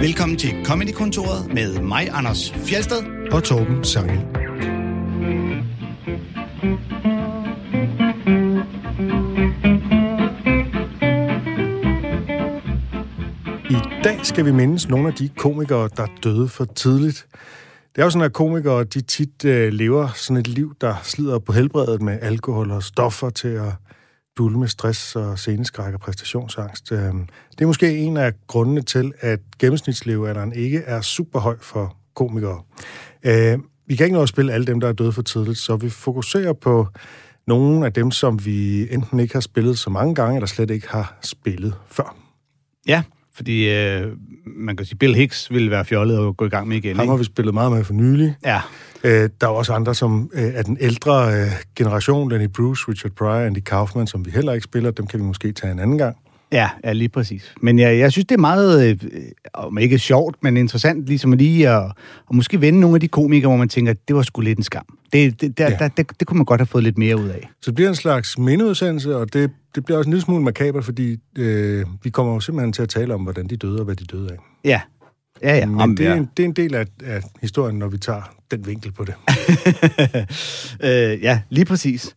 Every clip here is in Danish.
Velkommen til Comedy-kontoret med mig, Anders Fjelsted. og Torben Sangel. I dag skal vi mindes nogle af de komikere, der døde for tidligt. Det er jo sådan, at komikere de tit øh, lever sådan et liv, der slider på helbredet med alkohol og stoffer til at dulme stress og sceneskræk og præstationsangst. Øhm, det er måske en af grundene til, at gennemsnitslevealderen ikke er super høj for komikere. Øh, vi kan ikke nå at spille alle dem, der er døde for tidligt, så vi fokuserer på nogle af dem, som vi enten ikke har spillet så mange gange, eller slet ikke har spillet før. Ja, fordi øh, man kan sige, Bill Hicks ville være fjollet og gå i gang med igen. Ham har vi spillet meget med for nylig. Ja, Øh, der er også andre, som øh, er den ældre øh, generation, Lenny Bruce, Richard Pryor, Andy Kaufman, som vi heller ikke spiller. Dem kan vi måske tage en anden gang. Ja, ja lige præcis. Men jeg, jeg synes, det er meget, øh, om ikke sjovt, men interessant ligesom lige at, at måske vende nogle af de komikere, hvor man tænker, det var sgu lidt en skam. Det, det, der, Ja. der, det, det kunne man godt have fået lidt mere ud af. Så det bliver en slags mindeudsendelse, og det, det bliver også en lille smule makaber, fordi øh, vi kommer jo simpelthen til at tale om, hvordan de døde og hvad de døde af. Ja, ja, ja. Men Om, det er, en, det er en del af, af historien, når vi tager den vinkel på det. øh, ja, lige præcis.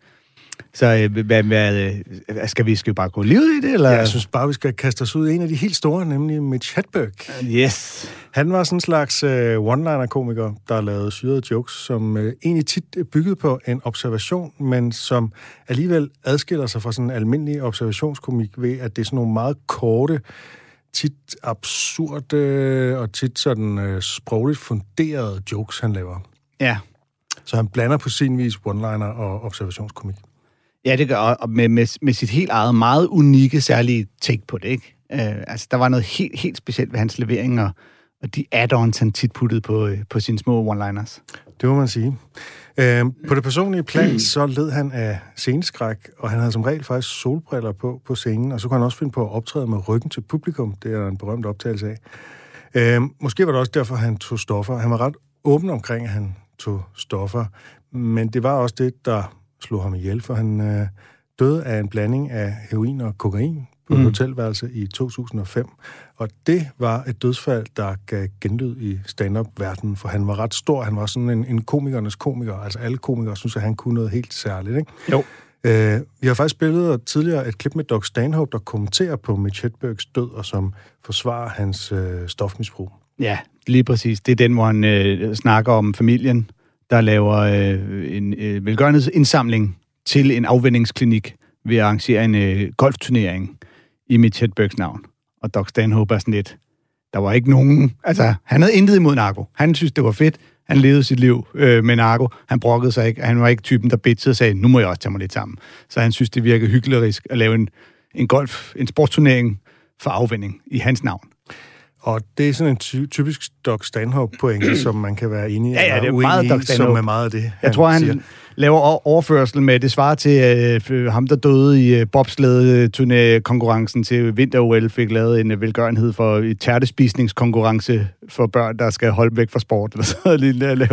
Så øh, hvad, hvad, øh, skal, vi, skal vi bare gå livet i det? Eller? Jeg synes bare, vi skal kaste os ud i en af de helt store, nemlig Mitch Hedberg. Yes. Han var sådan en slags øh, one-liner-komiker, der lavede syrede jokes, som øh, egentlig tit byggede på en observation, men som alligevel adskiller sig fra sådan en almindelig observationskomik ved, at det er sådan nogle meget korte, tit absurde og tit sådan øh, sprogligt funderede jokes, han laver. Ja. Så han blander på sin vis one-liner og observationskomik. Ja, det gør, og med, med, med sit helt eget, meget unikke, særlige take på det, ikke? Øh, altså, der var noget helt, helt specielt ved hans levering, og, og de add-ons, han tit puttede på, øh, på sine små one-liners. Det må man sige. Øh, på det personlige plan, så led han af sceneskræk, og han havde som regel faktisk solbriller på på scenen, og så kunne han også finde på at optræde med ryggen til publikum. Det er en berømt optagelse af. Øh, måske var det også derfor, han tog stoffer. Han var ret åben omkring, at han tog stoffer, men det var også det, der slog ham ihjel, for han øh, døde af en blanding af heroin og kokain på et Mm. hotelværelse i 2005. Og det var et dødsfald, der gav genlyd i stand-up-verdenen, for han var ret stor. Han var sådan en, en komikernes komiker. Altså alle komikere synes, at han kunne noget helt særligt. Ikke? Jo. Øh, vi har faktisk spillet tidligere et klip med Doc Stanhope, der kommenterer på Mitch Hedbergs død, og som forsvarer hans øh, stofmisbrug. Ja, lige præcis. Det er den, hvor han øh, snakker om familien, der laver øh, en øh, velgørenhedsindsamling til en afvendingsklinik ved at arrangere en øh, golfturnering i Mitch Hedbergs navn. Og Doc Stanhope er sådan lidt, der var ikke nogen... Altså, han havde intet imod narko. Han synes, det var fedt. Han levede sit liv øh, med narko. Han brokkede sig ikke. Han var ikke typen, der bitchede og sagde, nu må jeg også tage mig lidt sammen. Så han synes, det virker hyggelig at lave en, en golf, en sportsturnering for afvending i hans navn. Og det er sådan en ty- typisk Doc Stanhope-pointe, som man kan være enig i, Ja, ja, det er uenig meget Doc som Stanhope. er meget af det, Jeg tror, han siger. laver overførsel med, det svarer til øh, ham, der døde i øh, bobslæde-turné-konkurrencen til vinter-OL, fik lavet en øh, velgørenhed for et tærtespisningskonkurrence for børn, der skal holde væk fra sport. Eller sådan lignende.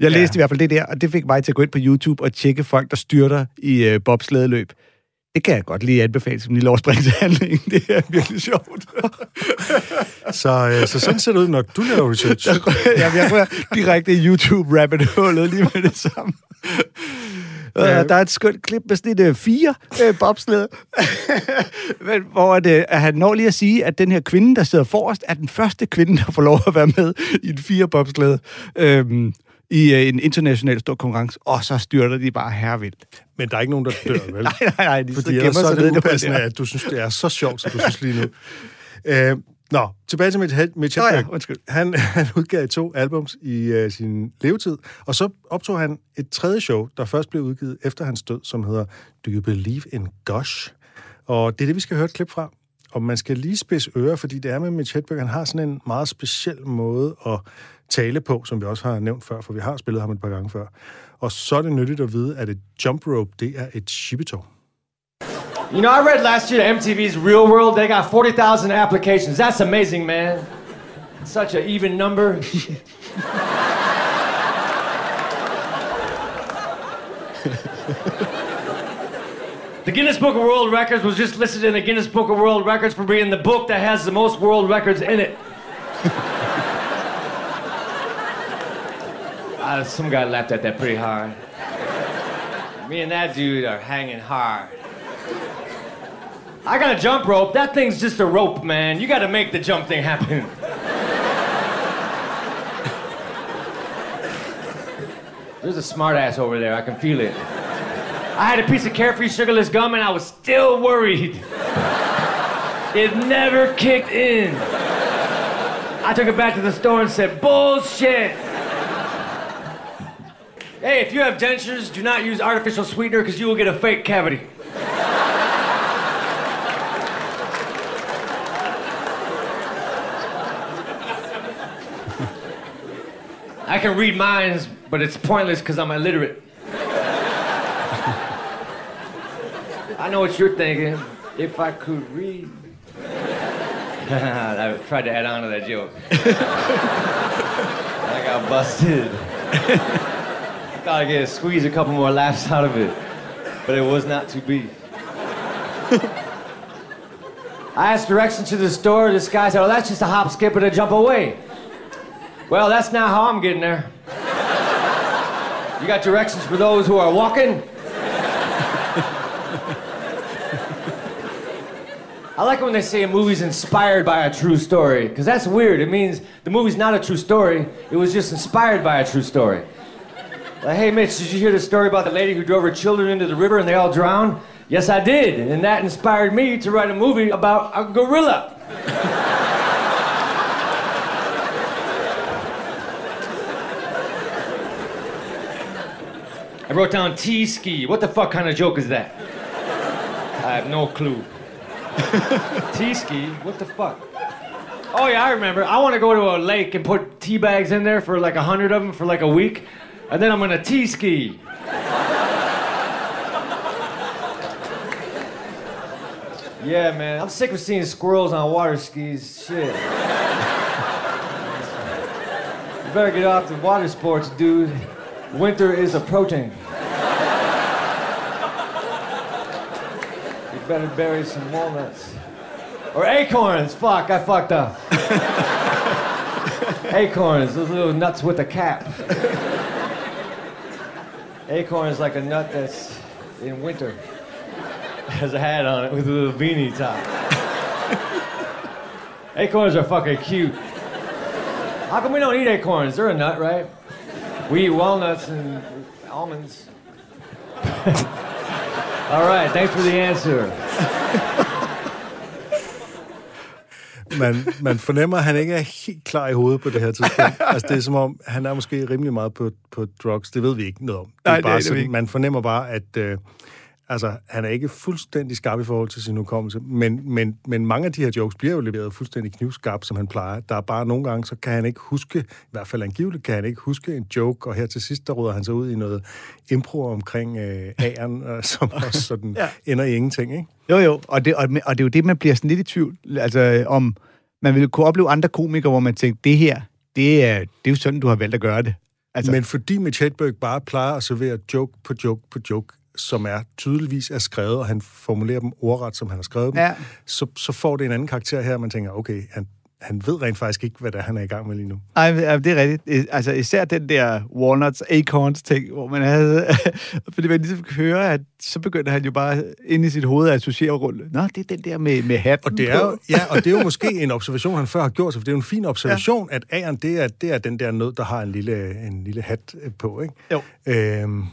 Jeg læste i hvert fald det der, og det fik mig til at gå ind på YouTube og tjekke folk, der styrter i øh, bobslædeløb. Det kan jeg godt lige anbefale som en lille overspringshandling. Det er virkelig sjovt. Så, øh, så sådan ser det ud, når du laver research. Jamen, jeg går direkte i YouTube-rabbit-hullet lige med det samme. Ja. Der er et skønt klip med sådan et uh, fire uh, bobsled, Men, hvor det, at han når lige at sige, at den her kvinde, der sidder forrest, er den første kvinde, der får lov at være med i en fire bobsled øhm, i uh, en international stor konkurrence, og så styrter de bare hervildt. Men der er ikke nogen, der dør, vel? Nej, nej, nej, de Fordi ellers så er det upassende, at du synes, det er så sjovt, så du synes lige nu. Øh, nå, tilbage til Mitch, Mitch Nå ja, Hedberg. undskyld. Han, han udgav to albums i uh, sin levetid, og så optog han et tredje show, der først blev udgivet efter hans død, som hedder Do You Believe in Gosh? Og det er det, vi skal høre et klip fra. Og man skal lige spidse ører, fordi det er med Mitch Hedberg. Han har sådan en meget speciel måde at tale på, som vi også har nævnt før, for vi har spillet ham et par gange før. Og så er det nyttigt at vide, at et jump rope, det er et shibito. You know, I read last year MTV's Real World, they got 40,000 applications. That's amazing, man. Such an even number. the Guinness Book of World Records was just listed in the Guinness Book of World Records for being the book that has the most world records in it. Uh, some guy laughed at that pretty hard. Me and that dude are hanging hard. I got a jump rope. That thing's just a rope, man. You got to make the jump thing happen. There's a smartass over there. I can feel it. I had a piece of carefree sugarless gum and I was still worried. It never kicked in. I took it back to the store and said, bullshit. Hey, if you have dentures, do not use artificial sweetener because you will get a fake cavity. I can read minds, but it's pointless because I'm illiterate. I know what you're thinking. If I could read. I tried to add on to that joke. I got busted. I thought I'd get squeeze a couple more laughs out of it, but it was not to be. I asked directions to the store. This guy said, "Oh, that's just a hop, skip, and a jump away." Well, that's not how I'm getting there. You got directions for those who are walking? I like when they say a movie's inspired by a true story, because that's weird. It means the movie's not a true story, it was just inspired by a true story. Like, hey, Mitch, did you hear the story about the lady who drove her children into the river and they all drowned? Yes, I did, and that inspired me to write a movie about a gorilla. I wrote down T ski. What the fuck kind of joke is that? I have no clue. T ski? What the fuck? Oh yeah, I remember. I want to go to a lake and put tea bags in there for like a hundred of them for like a week, and then I'm gonna tea ski. Yeah, man, I'm sick of seeing squirrels on water skis. Shit. you better get off the water sports, dude. Winter is approaching. You better bury some walnuts. Or acorns. Fuck, I fucked up. acorns, those little nuts with a cap. Acorn is like a nut that's in winter. Has a hat on it with a little beanie top. acorns are fucking cute. How come we don't eat acorns? They're a nut, right? We eat walnuts and almonds. All right, thanks for the answer. Man, man fornemmer, at han ikke er helt klar i hovedet på det her tidspunkt. altså, det er som om, han er måske rimelig meget på, på drugs. Det ved vi ikke noget om. Det er Nej, det bare er det sådan. Man fornemmer bare, at øh, altså, han er ikke fuldstændig skarp i forhold til sin hukommelse. Men, men, men mange af de her jokes bliver jo leveret fuldstændig knivskarp, som han plejer. Der er bare nogle gange, så kan han ikke huske, i hvert fald angiveligt, kan han ikke huske en joke. Og her til sidst, der råder han sig ud i noget impro omkring øh, æren, øh, som også sådan ja. Ender i ingenting, ikke? Jo, jo, og det, og, og det er jo det, man bliver sådan lidt i tvivl. Altså, om man ville kunne opleve andre komikere, hvor man tænkte, det her, det er, det er jo sådan, du har valgt at gøre det. Altså, Men fordi Mitch Hedberg bare plejer at servere joke på joke på joke, som er tydeligvis er skrevet, og han formulerer dem ordret, som han har skrevet dem, Ja. så, så får det en anden karakter her, og man tænker, okay, han, han ved rent faktisk ikke, hvad det er, han er i gang med lige nu. Ej, men, ja, det er rigtigt. Altså især den der walnuts, acorns ting, hvor man havde... fordi man ligesom kan høre, at så begynder han jo bare ind i sit hoved at associere rundt. Nå, det er den der med, med hatten Og det er på. jo, ja, og det er jo måske en observation, han før har gjort sig, for det er jo en fin observation, ja. at æren, det er, det er den der nød, der har en lille, en lille hat øh, på, ikke? Jo. Øhm,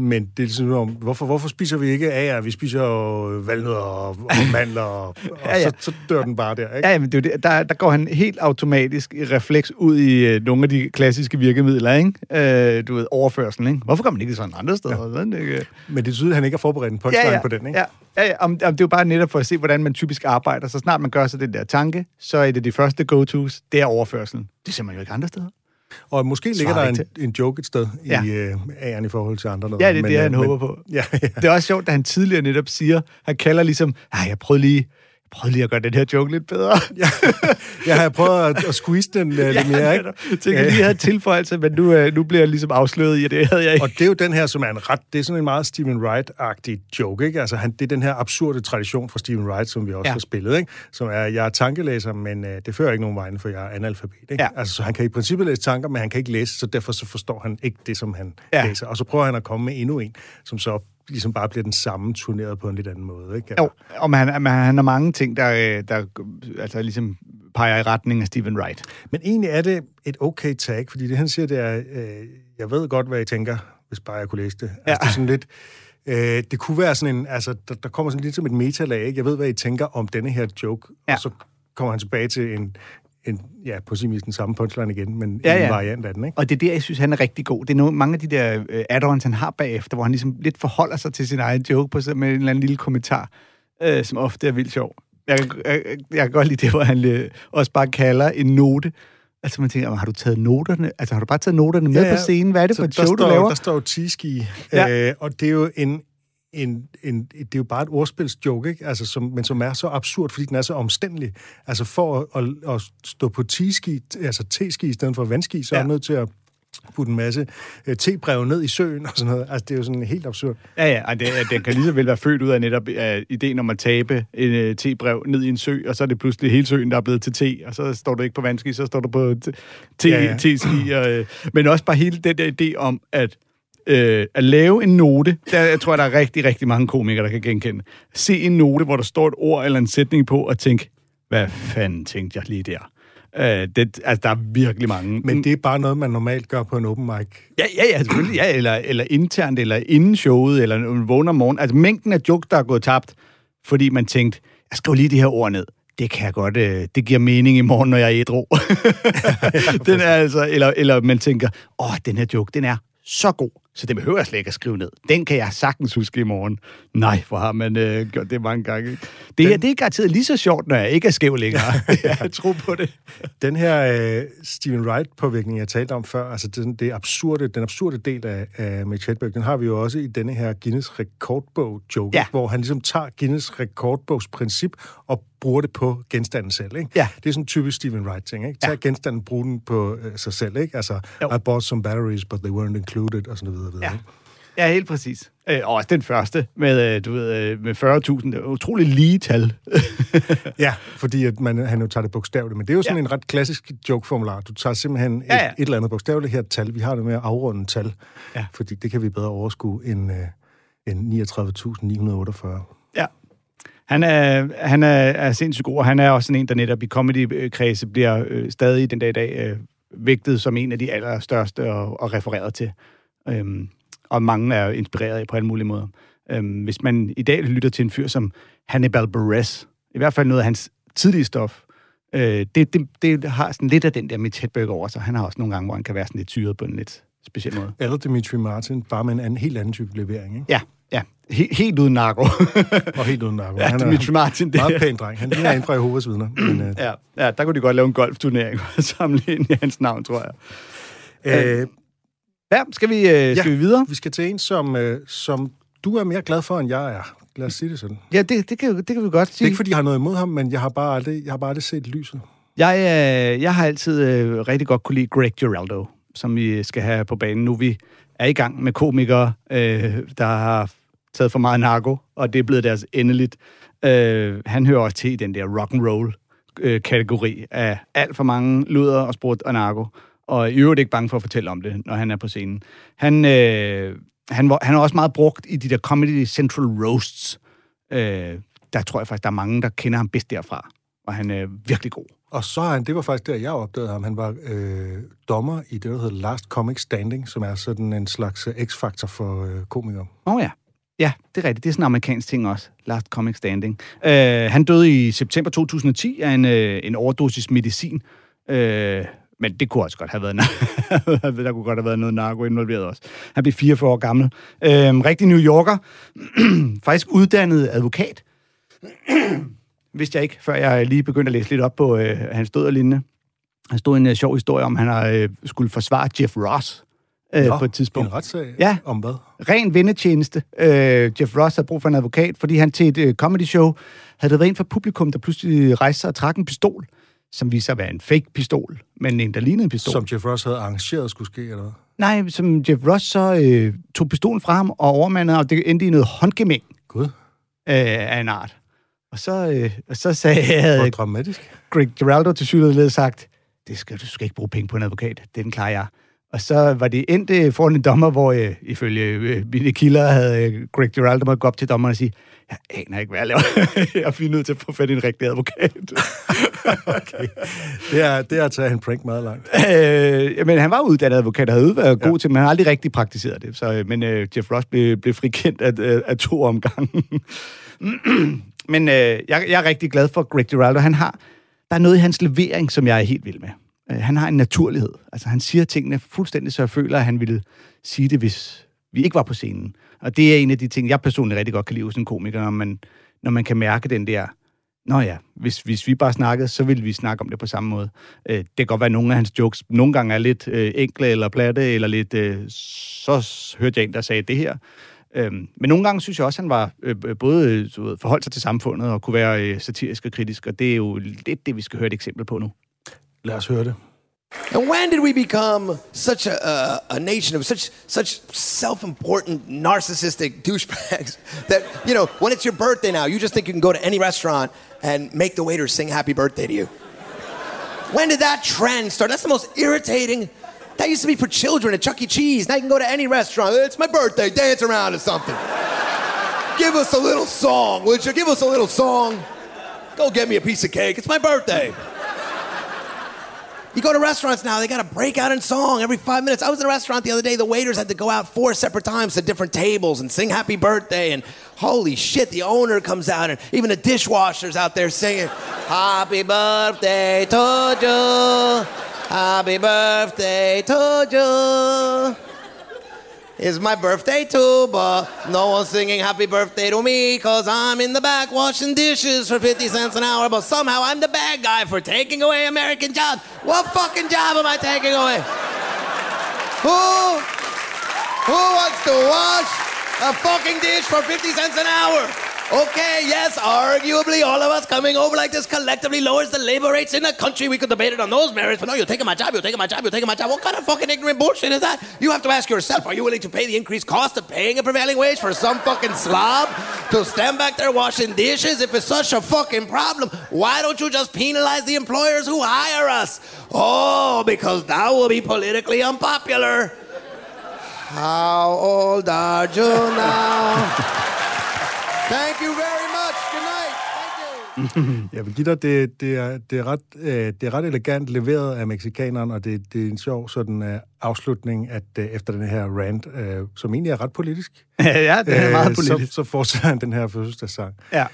men det er ligesom om, hvorfor, hvorfor spiser vi ikke ære? Vi spiser jo valnødder og, og mandler, og, og Ja, ja. Så, så dør den bare der, ikke? Ja, men det er det. Der, der går han helt automatisk i refleks ud i øh, nogle af de klassiske virkemidler, ikke? Øh, du ved, overførselen, ikke? Hvorfor kommer man ikke sådan andre steder? Ja. Sådan, ikke? Men det er tydeligt, at han ikke har forberedt en punchline ja, ja, på den, ikke? Ja, ja, ja om, om det er jo bare netop for at se, hvordan man typisk arbejder. Så snart man gør sig den der tanke, så er det de første go-tos, det er overførselen. Det ser man jo ikke andre steder. Og måske ligger Svarer der ikke en, en joke et sted Ja. i øh, æren i forhold til andre. Ja, det er det, han håber på. Ja, ja. Det er også sjovt, at han tidligere netop siger, han kalder ligesom, jeg prøvede lige, prøv lige at gøre den her joke lidt bedre. Ja, jeg har prøvet at, at squeeze den uh, lidt mere, ikke? Jeg tænker lige, have tilføjelse, men nu, uh, nu bliver jeg ligesom afsløret i, at det havde jeg ikke. Og det er jo den her, som er en ret... Det er sådan en meget Stephen Wright-agtig joke, ikke? Altså, han, det er den her absurde tradition fra Stephen Wright, som vi også ja. har spillet, ikke? Som er, jeg er tankelæser, men uh, det fører ikke nogen vejen, for jeg er analfabet, ikke? Ja. Altså, så han kan i princippet læse tanker, men han kan ikke læse, så derfor så forstår han ikke det, som han ja. læser. Og så prøver han at komme med endnu en, som så ligesom bare bliver den samme turneret på en lidt anden måde. Ikke? Jo, og man, man, han har mange ting, der, øh, der altså ligesom peger i retning af Stephen Wright. Men egentlig er det et okay tag, fordi det han siger, det er, øh, jeg ved godt, hvad I tænker, hvis bare jeg kunne læse det. Ja. Altså, det er sådan lidt, øh, det kunne være sådan en, altså, der, der kommer sådan lidt som et metalag, ikke? Jeg ved, hvad I tænker om denne her joke, ja. og så kommer han tilbage til en, en, ja, på sin vis den samme punchline igen, men ja, ja. en variant af den, ikke? Og det er der, jeg synes, han er rigtig god. Det er nogle, mange af de der uh, add-ons, han har bagefter, hvor han ligesom lidt forholder sig til sin egen joke på, med en eller anden lille kommentar, uh, som ofte er vildt sjov. Jeg, jeg, jeg kan godt lide det, hvor han uh, også bare kalder en note, Altså man tænker, har du taget noterne? Altså har du bare taget noterne med ja, ja. på scenen? Hvad er det for et show, står, du laver? Der står jo Tiski, ja. øh, og det er jo en, en, en, det er jo bare et ordspilsjoke, ikke? Altså, som, men som er så absurd, fordi den er så omstændelig. Altså for at, at, at stå på t-ski, altså t-ski i stedet for vandski, så ja. er man nødt til at putte en masse uh, tebreve ned i søen og sådan noget. Altså, det er jo sådan helt absurd. Ja, ja, og det, det kan lige så vel være født ud af netop uh, ideen om at tabe en uh, tebrev ned i en sø, og så er det pludselig hele søen, der er blevet til te, og så står du ikke på vandski, så står du på te, ja, ja. te-ski. Og, uh, men også bare hele den der idé om, at øh, at lave en note, der jeg tror jeg, der er rigtig, rigtig mange komikere, der kan genkende. Se en note, hvor der står et ord eller en sætning på, og tænk, hvad fanden tænkte jeg lige der? Øh, det, altså, der er virkelig mange. Men det er bare noget, man normalt gør på en open mic? Ja, ja, ja selvfølgelig. Ja, eller, eller internt, eller inden showet, eller vågner morgen. Altså mængden af jokes, der er gået tabt, fordi man tænkte, jeg skriver lige de her ord ned det kan jeg godt, øh, det giver mening i morgen, når jeg er ædru. den er altså, eller, eller man tænker, åh, den her joke, den er så god, så det behøver jeg slet ikke at skrive ned. Den kan jeg sagtens huske i morgen. Nej, hvor har man øh, gjort det mange gange. Det, den, her, det er garanteret lige så sjovt, når jeg ikke er skæv længere. jeg tror på det. Den her øh, Stephen Wright-påvirkning, jeg talte om før, altså den, det absurde, den absurde del af, af Mitch Hedberg, den har vi jo også i denne her Guinness rekordbog-joke, ja. hvor han ligesom tager Guinness rekordbogs princip og bruger det på genstanden selv. Ikke? Ja. Det er sådan typisk Stephen Wright-ting. Ikke? Tag ja. genstanden, brug den på øh, sig selv. Ikke? Altså, jo. I bought some batteries, but they weren't included, og sådan videre. Ja. Ja, helt præcis. Øh, og også den første med, øh, du ved, øh, med 40.000. Det er utrolig lige tal. ja, fordi at man, han jo tager det bogstaveligt. Men det er jo sådan ja. en ret klassisk joke-formular. Du tager simpelthen ja, ja. Et, et eller andet bogstaveligt her tal. Vi har det med at afrunde tal. Ja. Fordi det kan vi bedre overskue end, øh, end 39.948. Han er, han er, er sindssygt god, og han er også sådan en, der netop i comedy-kredse bliver øh, stadig den dag i dag øh, vægtet som en af de allerstørste og, og refereret til. Øhm, og mange er inspireret på alle mulige måder. Øhm, hvis man i dag lytter til en fyr som Hannibal Buress, i hvert fald noget af hans tidlige stof, øh, det, det, det har sådan lidt af den der Mitch Hedberg over sig. Han har også nogle gange, hvor han kan være sådan lidt syret på en lidt speciel måde. Eller Dimitri Martin, bare med en anden, helt anden type levering, ikke? Ja, ja. He- helt uden narko. og helt uden narko. Ja, han Dimitri Martin. Det. Meget pæn dreng. Han ligner en fra Jehovas vidner. Men, uh... ja, ja, der kunne de godt lave en golfturnering og samle ind i hans navn, tror jeg. Øh, Ja, skal vi, øh, skal ja, vi videre? vi skal til en, som, øh, som du er mere glad for, end jeg er. Lad os sige det sådan. Ja, det, det, kan, det kan vi godt sige. Det er ikke, fordi jeg har noget imod ham, men jeg har bare aldrig, jeg har bare aldrig set lyset. Jeg, øh, jeg har altid øh, rigtig godt kunne lide Greg Giraldo, som vi skal have på banen nu. Vi er i gang med komikere, øh, der har taget for meget narko, og det er blevet deres endeligt. Øh, han hører også til i den der rock and roll øh, kategori af alt for mange luder og sprut og narko og i øvrigt ikke bange for at fortælle om det, når han er på scenen. Han, øh, han, var, han er også meget brugt i de der Comedy Central Roasts. Øh, der tror jeg faktisk, der er mange, der kender ham bedst derfra. Og han er virkelig god. Og så han, det var faktisk der, jeg opdagede ham. Han var øh, dommer i det, der hedder Last Comic Standing, som er sådan en slags øh, x-faktor for øh, komikere. Åh oh, ja. Ja, det er rigtigt. Det er sådan en amerikansk ting også. Last Comic Standing. Øh, han døde i september 2010 af en, øh, en overdosis medicin. Øh, men det kunne også godt have været... der kunne godt have været noget narko involveret også. Han blev 44 år gammel. Øh, rigtig New Yorker. Faktisk uddannet advokat. Vidste jeg ikke, før jeg lige begyndte at læse lidt op på øh, hans død og lignende. Han stod en øh, sjov historie om, at han har øh, skulle forsvare Jeff Ross øh, Nå, på et tidspunkt. En retssag? Ja. Om hvad? ren vennetjeneste. Øh, Jeff Ross havde brug for en advokat, fordi han til et øh, comedy show havde det været en for publikum, der pludselig rejste sig og trak en pistol, som viste sig at være en fake pistol, men en, der lignede en pistol. Som Jeff Ross havde arrangeret skulle ske, eller hvad? Nej, som Jeff Ross så øh, tog pistolen fra ham og overmandede, og det endte i noget håndgemæng Gud, øh, af en art. Og så, øh, og så sagde hvor havde dramatisk. Greg Giraldo til synligheden sagt, det skal, du skal ikke bruge penge på en advokat, den klarer jeg. Og så var det endt øh, foran en dommer, hvor øh, ifølge øh, mine kilder havde øh, Greg Giraldo måtte gå op til dommeren og sige, jeg aner ikke, hvad jeg laver. jeg er nødt til at få fat i en rigtig advokat. Okay. Det er, det er at tage en prank meget langt. øh, men han var uddannet advokat og havde været god til, men han har aldrig rigtig praktiseret det. Så, øh, men øh, Jeff Ross blev, blev frikendt af, af, af to omgange. men øh, jeg, jeg er rigtig glad for Greg Giraldo. Han har, der er noget i hans levering, som jeg er helt vild med. Øh, han har en naturlighed. Altså, han siger tingene fuldstændig, så jeg føler, at han ville sige det, hvis vi ikke var på scenen. Og det er en af de ting, jeg personligt rigtig godt kan lide hos en komiker, når man, når man kan mærke den der, Nå ja, hvis, hvis vi bare snakkede, så ville vi snakke om det på samme måde. Øh, det kan godt være, at nogle af hans jokes nogle gange er lidt øh, enkle eller platte, eller lidt, øh, så hørte jeg en, der sagde det her. Øhm, men nogle gange synes jeg også, at han var øh, både øh, du ved, forholdt sig til samfundet og kunne være øh, satirisk og kritisk, og det er jo lidt det, vi skal høre et eksempel på nu. Lad os høre det. And when did we become such a, a, nation of such such self-important, narcissistic douchebags that you know when it's your birthday now, you just think you can go to any restaurant and make the waiter sing "Happy Birthday" to you? When did that trend start? That's the most irritating. That used to be for children at Chuck E. Cheese. Now you can go to any restaurant. It's my birthday. Dance around or something. Give us a little song, would you? Give us a little song. Go get me a piece of cake. It's my birthday. You go to restaurants now, they got to break out in song every five minutes. I was in a restaurant the other day, the waiters had to go out four separate times to different tables and sing happy birthday. And holy shit, the owner comes out, and even the dishwasher's out there singing, Happy birthday to you. Happy birthday to you. It's my birthday too, but no one's singing happy birthday to me because I'm in the back washing dishes for 50 cents an hour, but somehow I'm the bad guy for taking away American jobs. What fucking job am I taking away? Who? Who wants to wash a fucking dish for 50 cents an hour? Okay, yes, arguably all of us coming over like this collectively lowers the labor rates in the country. We could debate it on those merits, but no, you're taking my job, you're taking my job, you're taking my job. What kind of fucking ignorant bullshit is that? You have to ask yourself, are you willing to pay the increased cost of paying a prevailing wage for some fucking slob to stand back there washing dishes? If it's such a fucking problem, why don't you just penalize the employers who hire us? Oh, because that will be politically unpopular. How old are you now? Thank you very much. Good night. Give dig, det, det, er, det, er ret, øh, det er ret elegant leveret af mexikaneren, og det, det er en sjov sådan uh, afslutning, at uh, efter den her rant, uh, som egentlig er ret politisk, ja, det er meget øh, politisk. så, så fortsætter han den her fødselsdagssang. Ja.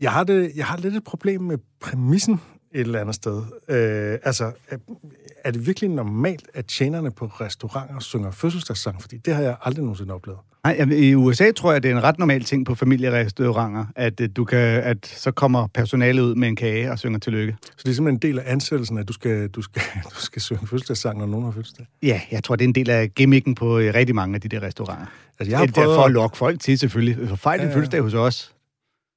Jeg har, det, jeg har lidt et problem med præmissen et eller andet sted. Øh, altså, er, er det virkelig normalt, at tjenerne på restauranter synger fødselsdagssang? Fordi det har jeg aldrig nogensinde oplevet. Nej, jamen, i USA tror jeg, det er en ret normal ting på familierestauranter, at, øh, du kan, at så kommer personalet ud med en kage og synger tillykke. Så det er simpelthen en del af ansættelsen, at du skal, du skal, du skal synge fødselsdagssang, når nogen har fødselsdag. Ja, jeg tror, det er en del af gimmicken på øh, rigtig mange af de der restauranter. Altså, jeg har Det prøvet... for at lokke folk til, selvfølgelig. For fejl Ja, en ja. fødselsdag hos os,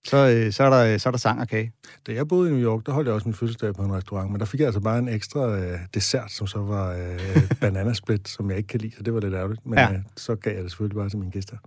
så, øh, så, er der, så er der sang og kage. Da jeg boede i New York, der holdt jeg også min fødselsdag på en restaurant, men der fik jeg altså bare en ekstra øh, dessert, som så var øh, bananasplit, som jeg ikke kan lide, så det var lidt ærgerligt. Men Ja. øh, så gav jeg det selvfølgelig bare til mine gæster.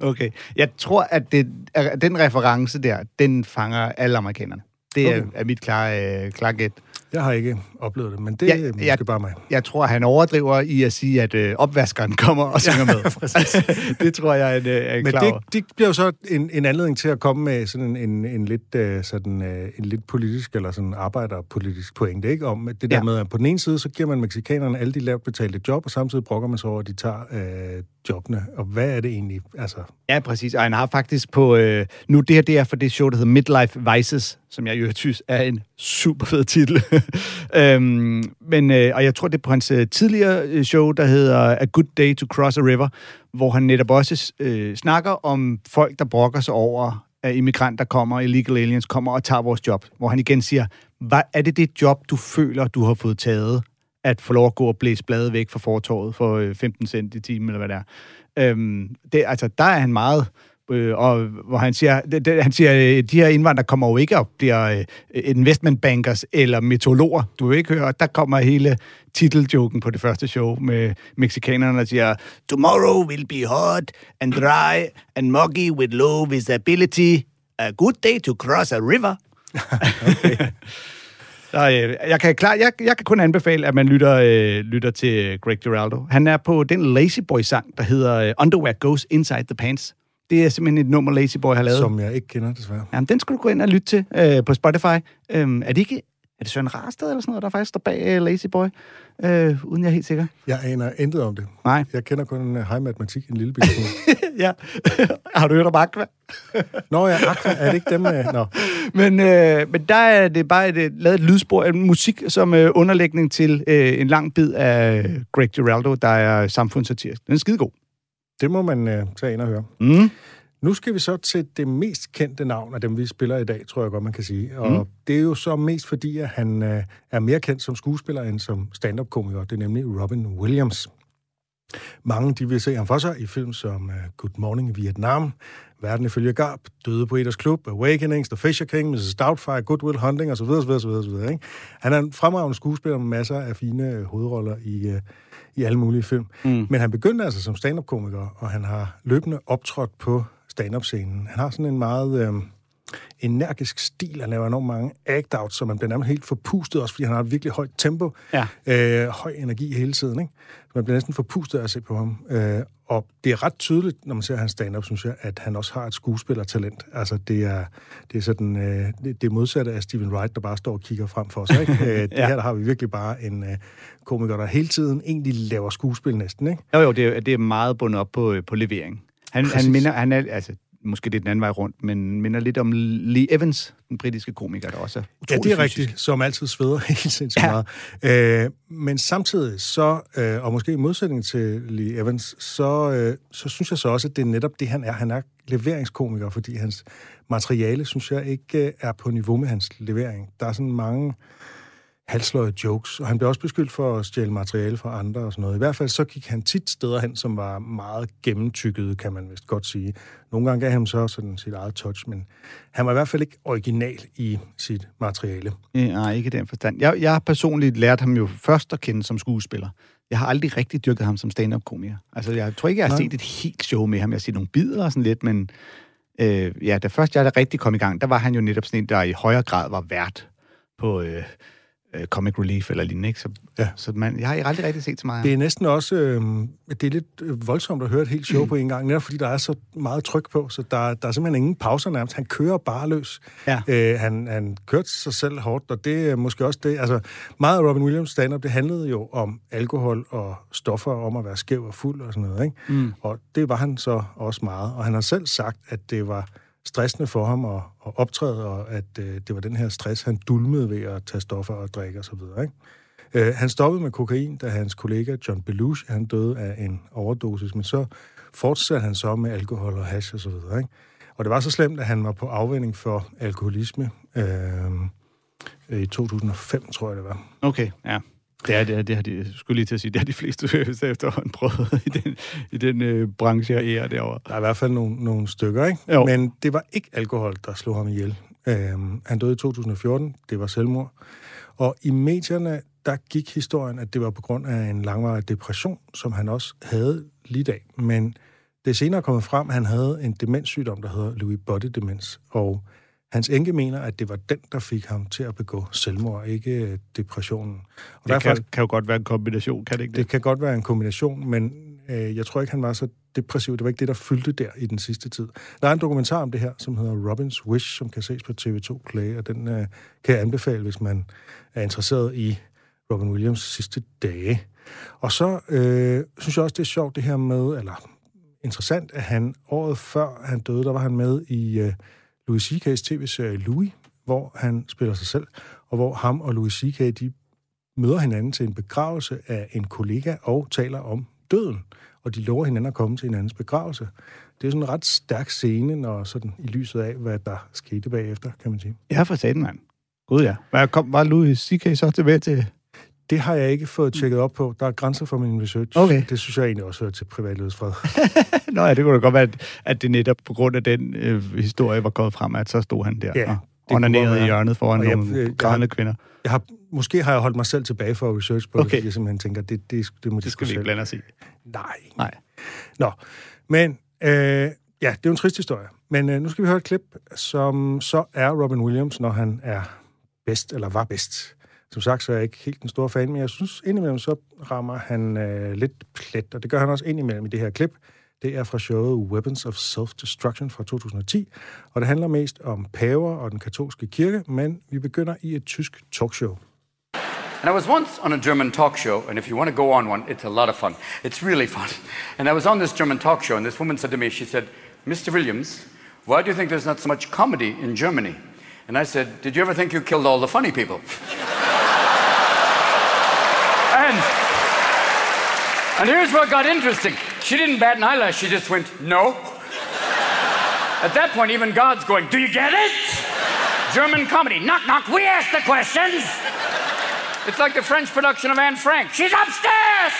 Okay. Jeg tror, at det, at den reference der, den fanger alle amerikanerne. Det er, Okay. er mit klare, øh, klare gæt. Jeg har ikke oplevet det, men det Ja, ja, er måske ja. bare mig. Jeg tror, han overdriver i at sige, at øh, opvaskeren kommer og synger med. det tror jeg, øh, er Men klar det, over. det bliver jo så en, en anledning til at komme med sådan en, en, en lidt øh, sådan øh, en lidt politisk eller sådan arbejderpolitisk pointe, ikke? Om det der Ja. ja. med, at på den ene side, så giver man mexikanerne alle de lavt betalte job, og samtidig brokker man sig over, at de tager øh, jobbene. Og hvad er det egentlig? Altså, Ja, præcis. Og han har faktisk på... Øh, nu det her, det er for det show, der hedder Midlife Vices, som jeg jo synes er en super fed titel. øhm, men, øh, og jeg tror, det er på hans øh, tidligere øh, show, der hedder A Good Day to Cross a River, hvor han netop også øh, snakker om folk, der brokker sig over, at immigranter kommer, illegal aliens kommer og tager vores job. Hvor han igen siger, hvad er det det job, du føler, du har fået taget? At få lov at gå og blæse bladet væk fra fortorvet for øh, 15 cent i timen, eller hvad det er. Øhm, det, altså, der er han meget øh, og hvor han siger, det, det, han siger, øh, de her indvandrere kommer jo ikke op, bliver øh, investmentbankers eller meteorologer. Du vil ikke høre, der kommer hele titeljoken på det første show med mexikanerne, der siger, Tomorrow will be hot and dry and muggy with low visibility. A good day to cross a river. Så, øh, jeg, kan klar, jeg, jeg kan kun anbefale, at man lytter, øh, lytter til Greg Giraldo. Han er på den Lazy Boy-sang, der hedder øh, Underwear Goes Inside the Pants. Det er simpelthen et nummer, Lazy Boy har lavet. Som jeg ikke kender, desværre. Jamen, den skulle du gå ind og lytte til øh, på Spotify. Øhm, er det ikke... Er det Søren Rarsted eller sådan noget, der faktisk står bag uh, Lazy Boy? Øh, uden jeg er helt sikker. Jeg aner intet om det. Nej. Jeg kender kun uh, high matematik en lille smule. ja. har du hørt om Aqua? Nå ja, Aqua, er det ikke dem? Uh, nå. Men, øh, men der er det bare et, øh, lavet et lydspor, en musik som øh, underlægning til øh, en lang bid af Greg Giraldo, der er samfundssatirisk. Den er skidegod. Det må man uh, tage ind og høre. Mm. Nu skal vi så til det mest kendte navn af dem, vi spiller i dag, tror jeg godt, man kan sige. Og mm. det er jo så mest fordi, at han øh, er mere kendt som skuespiller end som stand-up-komiker. Det er nemlig Robin Williams. Mange de vil se ham for sig i film som uh, Good Morning Vietnam, Verden ifølge Garp, Døde på Eders Klub, Awakenings, The Fisher King, Mrs. Doubtfire, Good Will Hunting osv. osv., osv., osv. Ikke? Han er en fremragende skuespiller med masser af fine øh, hovedroller i, uh, i alle mulige film. Mm. Men han begyndte altså som stand-up-komiker, og han har løbende optrådt på stand-up-scenen. Han har sådan en meget øh, energisk stil. Han laver enormt mange act-outs, så man bliver nærmest helt forpustet, også fordi han har et virkelig højt tempo. Ja. Øh, høj energi hele tiden. Ikke? Så man bliver næsten forpustet af at se på ham. Øh, og det er ret tydeligt, når man ser hans stand-up, synes jeg, at han også har et skuespillertalent. Altså, det er, det er sådan, øh, det, det modsatte af Steven Wright, der bare står og kigger frem for sig. Ikke? Øh, det Ja. her, der har vi virkelig bare en øh, komiker, der hele tiden egentlig laver skuespil næsten. Ikke? Jo, jo, det er, det er meget bundet op på, øh, på levering. Han, han minder, han er, altså, måske det er den anden vej rundt, men minder lidt om Lee Evans, den britiske komiker, der også er Ja, det er fysisk. rigtigt, som altid sveder helt sindssygt Ja. meget. Øh, men samtidig så, øh, og måske i modsætning til Lee Evans, så, øh, så synes jeg så også, at det er netop det, han er. Han er leveringskomiker, fordi hans materiale, synes jeg, ikke øh, er på niveau med hans levering. Der er sådan mange halsløje jokes, og han blev også beskyldt for at stjæle materiale fra andre og sådan noget. I hvert fald så gik han tit steder hen, som var meget gennemtykkede, kan man vist godt sige. Nogle gange gav han så sådan sit eget touch, men han var i hvert fald ikke original i sit materiale. Ja, Nej, ikke i den forstand. Jeg, jeg har personligt lært ham jo først at kende som skuespiller. Jeg har aldrig rigtig dyrket ham som stand-up-komiker. Altså, jeg tror ikke, jeg har Nej. set et helt show med ham. Jeg har set nogle bidder og sådan lidt, men øh, ja, da først jeg der rigtig kom i gang, der var han jo netop sådan en, der i højere grad var vært på øh, øh, Comic Relief eller lignende. Ikke? Så, Ja. så man, jeg har aldrig rigtig set så meget. Det er næsten også øh, det er lidt øh, voldsomt at høre et helt show på en gang, netop fordi der er så meget tryk på, så der, der er simpelthen ingen pauser nærmest. Han kører bare løs. Ja. Øh, han, han kørte sig selv hårdt, og det er måske også det. Altså, meget af Robin Williams stand-up, det handlede jo om alkohol og stoffer, om at være skæv og fuld og sådan noget. Ikke? Mm. Og det var han så også meget. Og han har selv sagt, at det var stressende for ham at, at optræde, og at øh, det var den her stress, han dulmede ved at tage stoffer og drikke osv. Ikke? Øh, han stoppede med kokain, da hans kollega John Belushi, han døde af en overdosis, men så fortsatte han så med alkohol og hash og så videre. Ikke? Og det var så slemt, at han var på afvænding for alkoholisme øh, i 2005, tror jeg det var. Okay, ja. Det, er, det, er, det har de, skulle lige til at sige, det har de fleste efterhånden prøvet i den, i den øh, branche, jeg er derovre. Der er i hvert fald nogle, nogle stykker, ikke? Jo. Men det var ikke alkohol, der slog ham ihjel. Øhm, han døde i 2014. Det var selvmord. Og i medierne, der gik historien, at det var på grund af en langvarig depression, som han også havde lidt af. Men det er senere kommet frem, at han havde en demenssygdom, der hedder Louis Body-demens. Og hans enke mener, at det var den, der fik ham til at begå selvmord, ikke øh, depressionen. Og Det kan, kan jo godt være en kombination, kan det ikke det? det kan godt være en kombination, men øh, jeg tror ikke, han var så depressiv. Det var ikke det, der fyldte der i den sidste tid. Der er en dokumentar om det her, som hedder Robin's Wish, som kan ses på TV2 Play, og den øh, kan jeg anbefale, hvis man er interesseret i Robin Williams sidste dage. Og så øh, synes jeg også, det er sjovt det her med, eller interessant, at han året før han døde, der var han med i øh, Louis C.K.'s tv-serie Louis, hvor han spiller sig selv, og hvor ham og Louis C.K. de møder hinanden til en begravelse af en kollega og taler om døden. Og de lover hinanden at komme til hinandens begravelse. Det er sådan en ret stærk scene, når sådan i lyset af, hvad der skete bagefter, kan man sige. Ja, for satan, mand. Gud ja. Hvad kom, var Louis C.K. så tilbage til? Det har jeg ikke fået tjekket op på. Der er grænser for min research. Okay. Det synes jeg egentlig også hører til privatlivets fred. Nå ja, det kunne da godt være, at, det netop på grund af den øh, historie var gået frem, at så stod han der Ja, og det onanerede i hjørnet foran Og jeg- nogle jeg grædende har- kvinder. Jeg har, måske har jeg holdt mig selv tilbage for at research på det, Okay. fordi jeg simpelthen tænker, det, det, det må de Det skal vi ikke blande os i. Nej. Nej. Nå, men øh, ja, det er jo en trist historie. Men øh, nu skal vi høre et klip, som så er Robin Williams, når han er bedst, eller var bedst. Som sagt, så er jeg ikke helt den store fan, men jeg synes indimellem, så rammer han øh, lidt plet, og det gør han også indimellem i det her klip. Det er fra showet Weapons of Self-Destruction fra 2010, og det handler mest om paver og den katolske kirke, men vi begynder i et tysk talkshow. And I was once on a German talk show, and if you want to go on one, it's a lot of fun. It's really fun. And I was on this German talk show, and this woman said to me, she said, Mr. Williams, why do you think there's not so much comedy in Germany? And I said, Did you ever think you killed all the funny people? and here's what got interesting. She didn't bat an eyelash, she just went, No. At that point, even God's going, Do you get it? German comedy. Knock, knock, we ask the questions. It's like the French production of Anne Frank. She's upstairs!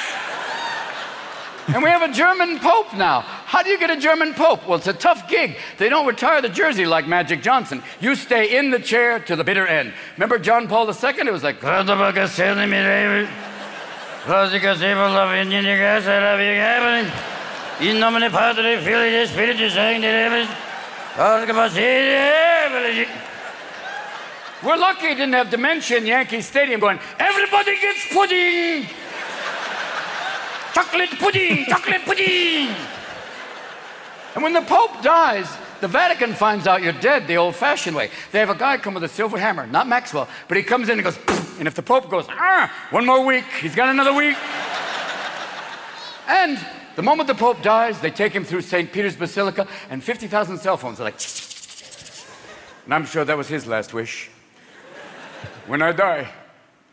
And we have a German Pope now. How do you get a German Pope? Well, it's a tough gig. They don't retire the jersey like Magic Johnson. You stay in the chair to the bitter end. Remember John Paul II? It was like, In nomine Patri, Filii, we're lucky he didn't have dementia in Yankee Stadium going, everybody gets pudding! chocolate pudding, chocolate pudding! And when the Pope dies, the Vatican finds out you're dead the old fashioned way. They have a guy come with a silver hammer, not Maxwell, but he comes in and goes, and if the Pope goes, ah, one more week, he's got another week. And the moment the Pope dies, they take him through St. Peter's Basilica, and 50,000 cell phones are like, and I'm sure that was his last wish. When I die,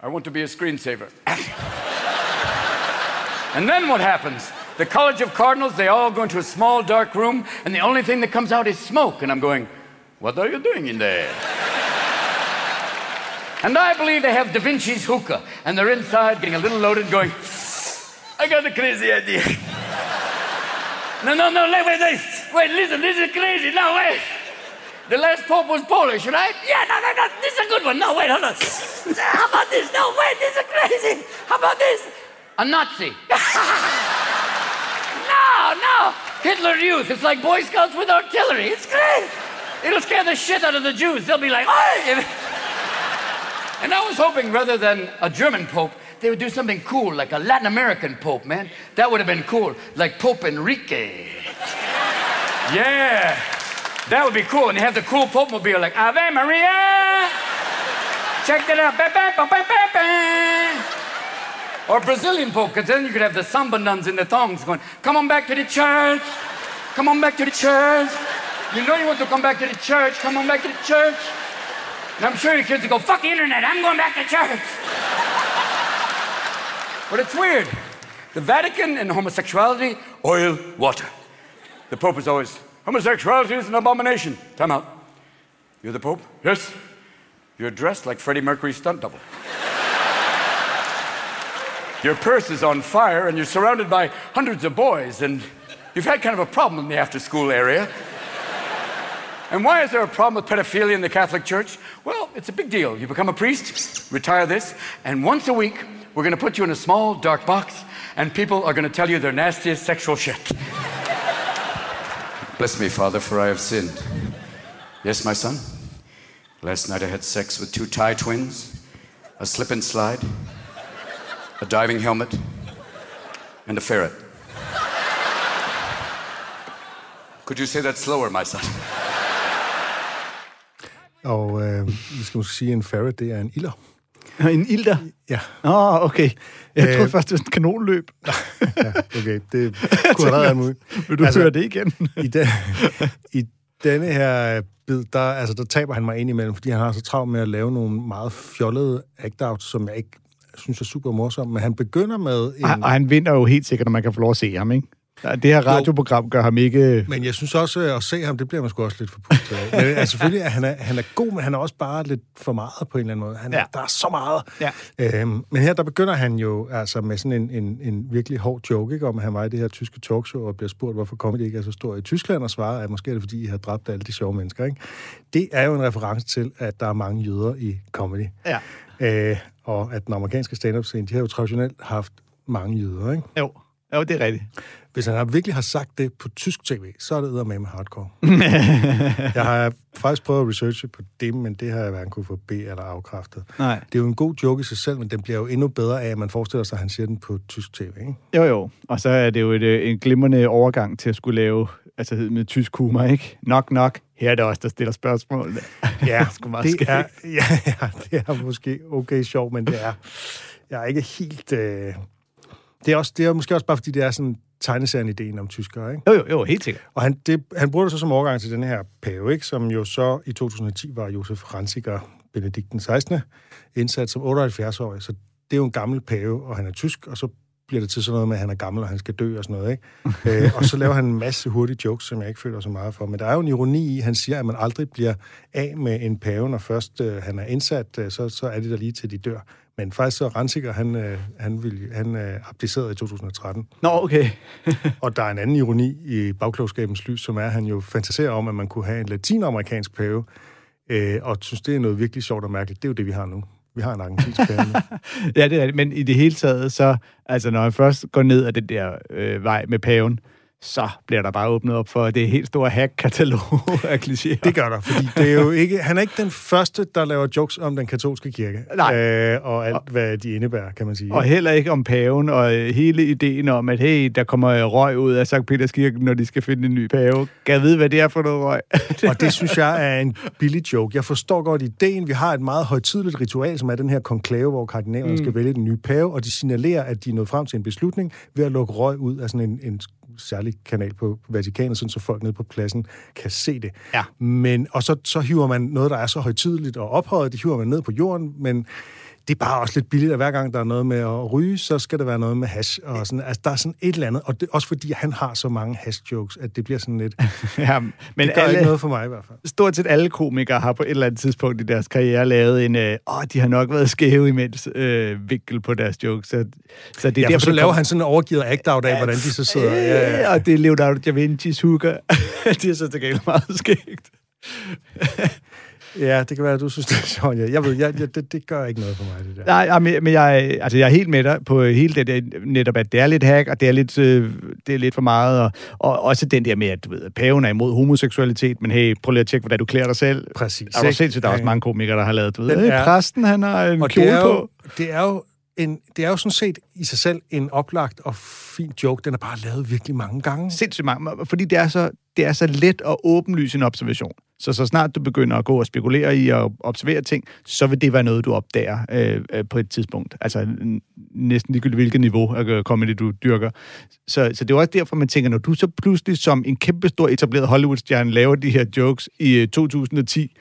I want to be a screensaver. and then what happens? The College of Cardinals, they all go into a small dark room, and the only thing that comes out is smoke. And I'm going, What are you doing in there? and I believe they have Da Vinci's hookah, and they're inside getting a little loaded, going, I got a crazy idea. no, no, no, wait, wait, wait, wait, listen, this is crazy. No, wait. The last pope was Polish, right? Yeah, no, no, no, this is a good one. No, wait, hold on. How about this? No, wait, this is crazy. How about this? A Nazi. no, no. Hitler Youth. It's like Boy Scouts with artillery. It's great. It'll scare the shit out of the Jews. They'll be like, Oi! And I was hoping rather than a German pope, they would do something cool, like a Latin American pope, man. That would have been cool, like Pope Enrique. Yeah, that would be cool. And they have the cool pope mobile, like Ave Maria. Check that out. Ba, ba, ba. Or Brazilian pope, because then you could have the samba nuns in the thongs going, come on back to the church. Come on back to the church. You know you want to come back to the church. Come on back to the church. And I'm sure your kids will go, fuck the internet, I'm going back to church. but it's weird. The Vatican and homosexuality, oil, water. The Pope is always, homosexuality is an abomination. Time out. You're the Pope? Yes. You're dressed like Freddie Mercury's stunt double. Your purse is on fire and you're surrounded by hundreds of boys and you've had kind of a problem in the after school area. And why is there a problem with pedophilia in the Catholic Church? Well, it's a big deal. You become a priest, retire this, and once a week, we're going to put you in a small, dark box, and people are going to tell you their nastiest sexual shit. Bless me, Father, for I have sinned. Yes, my son. Last night I had sex with two Thai twins, a slip and slide, a diving helmet, and a ferret. Could you say that slower, my son? Og øh, vi skal måske sige, at en ferret, det er en ilder. En ilter? Ja, Åh, oh, okay. Jeg troede Øh, først, det var et kanonløb. ja okay. Det kunne have været muligt. Vil du altså, høre det igen? I, den, I denne her bid, der, altså, der taber han mig ind imellem, fordi han har så travlt med at lave nogle meget fjollede act som jeg ikke synes er super morsomme. Men han begynder med en... Og, og han vinder jo helt sikkert, når man kan få lov at se ham, ikke? Det her radioprogram gør ham ikke... Men jeg synes også, at se ham, det bliver man sgu også lidt forpustet af. Men altså, selvfølgelig, er han, er, han er god, men han er også bare lidt for meget på en eller anden måde. Han er, Ja. Der er så meget. Ja. Øhm, men her, der begynder han jo altså med sådan en, en, en virkelig hård joke, ikke, om at han var i det her tyske talkshow og bliver spurgt, hvorfor comedy ikke er så stor i Tyskland, og svarer, at måske er det, fordi I har dræbt alle de sjove mennesker. Ikke? Det er jo en reference til, at der er mange jøder i comedy. Ja. Øh, og at den amerikanske stand-up-scene, de har jo traditionelt haft mange jøder, ikke? Jo. jo, det er rigtigt. Hvis han virkelig har sagt det på tysk tv, så er det med med hardcore. jeg har faktisk prøvet at researche på det, men det har jeg hverken kunne få B eller afkræftet. Nej. Det er jo en god joke i sig selv, men den bliver jo endnu bedre af, at man forestiller sig, at han siger den på tysk tv. Ikke? Jo, jo. Og så er det jo et, øh, en glimrende overgang til at skulle lave altså med tysk humor, ikke? Nok, nok. Her er det også, der stiller spørgsmål. Ja, det skægt. er, ja, ja, det er måske okay sjov, men det er, jeg er ikke helt... Øh, det, er også, det er måske også bare, fordi det er sådan tegneserien-ideen om tyskere, ikke? Jo, jo, jo, helt sikkert. Og han, det, han bruger det så som overgang til den her pave, ikke? som jo så i 2010 var Josef Ranziger, Benedikt den 16. indsat som 78-årig. Så det er jo en gammel pave, og han er tysk, og så bliver det til sådan noget med, at han er gammel, og han skal dø og sådan noget. Ikke? øh, og så laver han en masse hurtige jokes, som jeg ikke føler så meget for. Men der er jo en ironi i, han siger, at man aldrig bliver af med en pave, når først øh, han er indsat, øh, så, så er det der lige til de dør. Men faktisk så Ranziger, han, øh, han, vil, han øh, abdicerede i 2013. Nå, okay. Og der er en anden ironi i bagklogskabens lys, som er, at han jo fantaserer om, at man kunne have en latinamerikansk pave, øh, og synes, det er noget virkelig sjovt og mærkeligt. Det er jo det, vi har nu. Vi har en argentinsk pave ja, det er rigtigt. Men i det hele taget, så, altså når han først går ned ad den der øh, vej med paven, så bliver der bare åbnet op for det helt store hack-katalog af klichéer. Det gør der, fordi det er jo ikke, han er ikke den første, der laver jokes om den katolske kirke. Nej. Øh, og alt, hvad de indebærer, kan man sige. Og heller ikke om paven, og øh, hele ideen om, at hey, der kommer øh, røg ud af Sankt Peters Kirke, når de skal finde en ny pave. Kan jeg vide, hvad det er for noget røg? Og det synes jeg er en billig joke. Jeg forstår godt ideen. Vi har et meget højtidligt ritual, som er den her konklave, hvor kardinalerne mm. skal vælge den nye pave, og de signalerer, at de er nået frem til en beslutning ved at lukke røg ud af sådan en, en særlig kanal på Vatikanet, sådan så folk nede på pladsen kan se det. Ja. Men, og så, så hiver man noget, der er så højtidligt og ophøjet, det hiver man ned på jorden, men det er bare også lidt billigt, at hver gang der er noget med at ryge, så skal der være noget med hash. Og sådan, altså, der er sådan et eller andet, og det, også fordi han har så mange hash-jokes, at det bliver sådan lidt... ja, men det gør alle, ikke noget for mig i hvert fald. stort set alle komikere har på et eller andet tidspunkt i deres karriere lavet en, øh, åh, de har nok været skæve imens øh, vinkel på deres jokes. Så, så det er Ja, for så laver han sådan en overgivet act-out af, hvordan de så sidder. Ja, ja. Ja, og det er Leonardo da Vinci's hooker. det er så til gengæld meget skægt. Ja, det kan være, at du synes, det er sjovt. Jeg ved, jeg, jeg, det, det gør ikke noget for mig, det der. Nej, men, men jeg, altså, jeg er helt med dig på hele det der, netop, at det er lidt hack, og det er lidt, øh, det er lidt for meget, og, og også den der med, at du ved, at paven er imod homoseksualitet, men hey, prøv lige at tjekke, hvordan du klæder dig selv. Præcis. Er du sindssygt, der er også Ja. mange komikere, der har lavet, du ved, hey, er- præsten, han har en Og det kjole er, på. jo, det, er jo en, det er jo sådan set i sig selv en oplagt og fin joke. Den er bare lavet virkelig mange gange. sindssygt mange, fordi det er, så, det er så let at åbenlyse en observation. Så så snart du begynder at gå og spekulere i at observere ting, så vil det være noget, du opdager øh, øh, på et tidspunkt. Altså næsten ligegyldigt hvilket niveau af øh, comedy du dyrker. Så, så det er også derfor, man tænker, når du så pludselig som en kæmpestor etableret Hollywood-stjerne laver de her jokes i øh, 2010,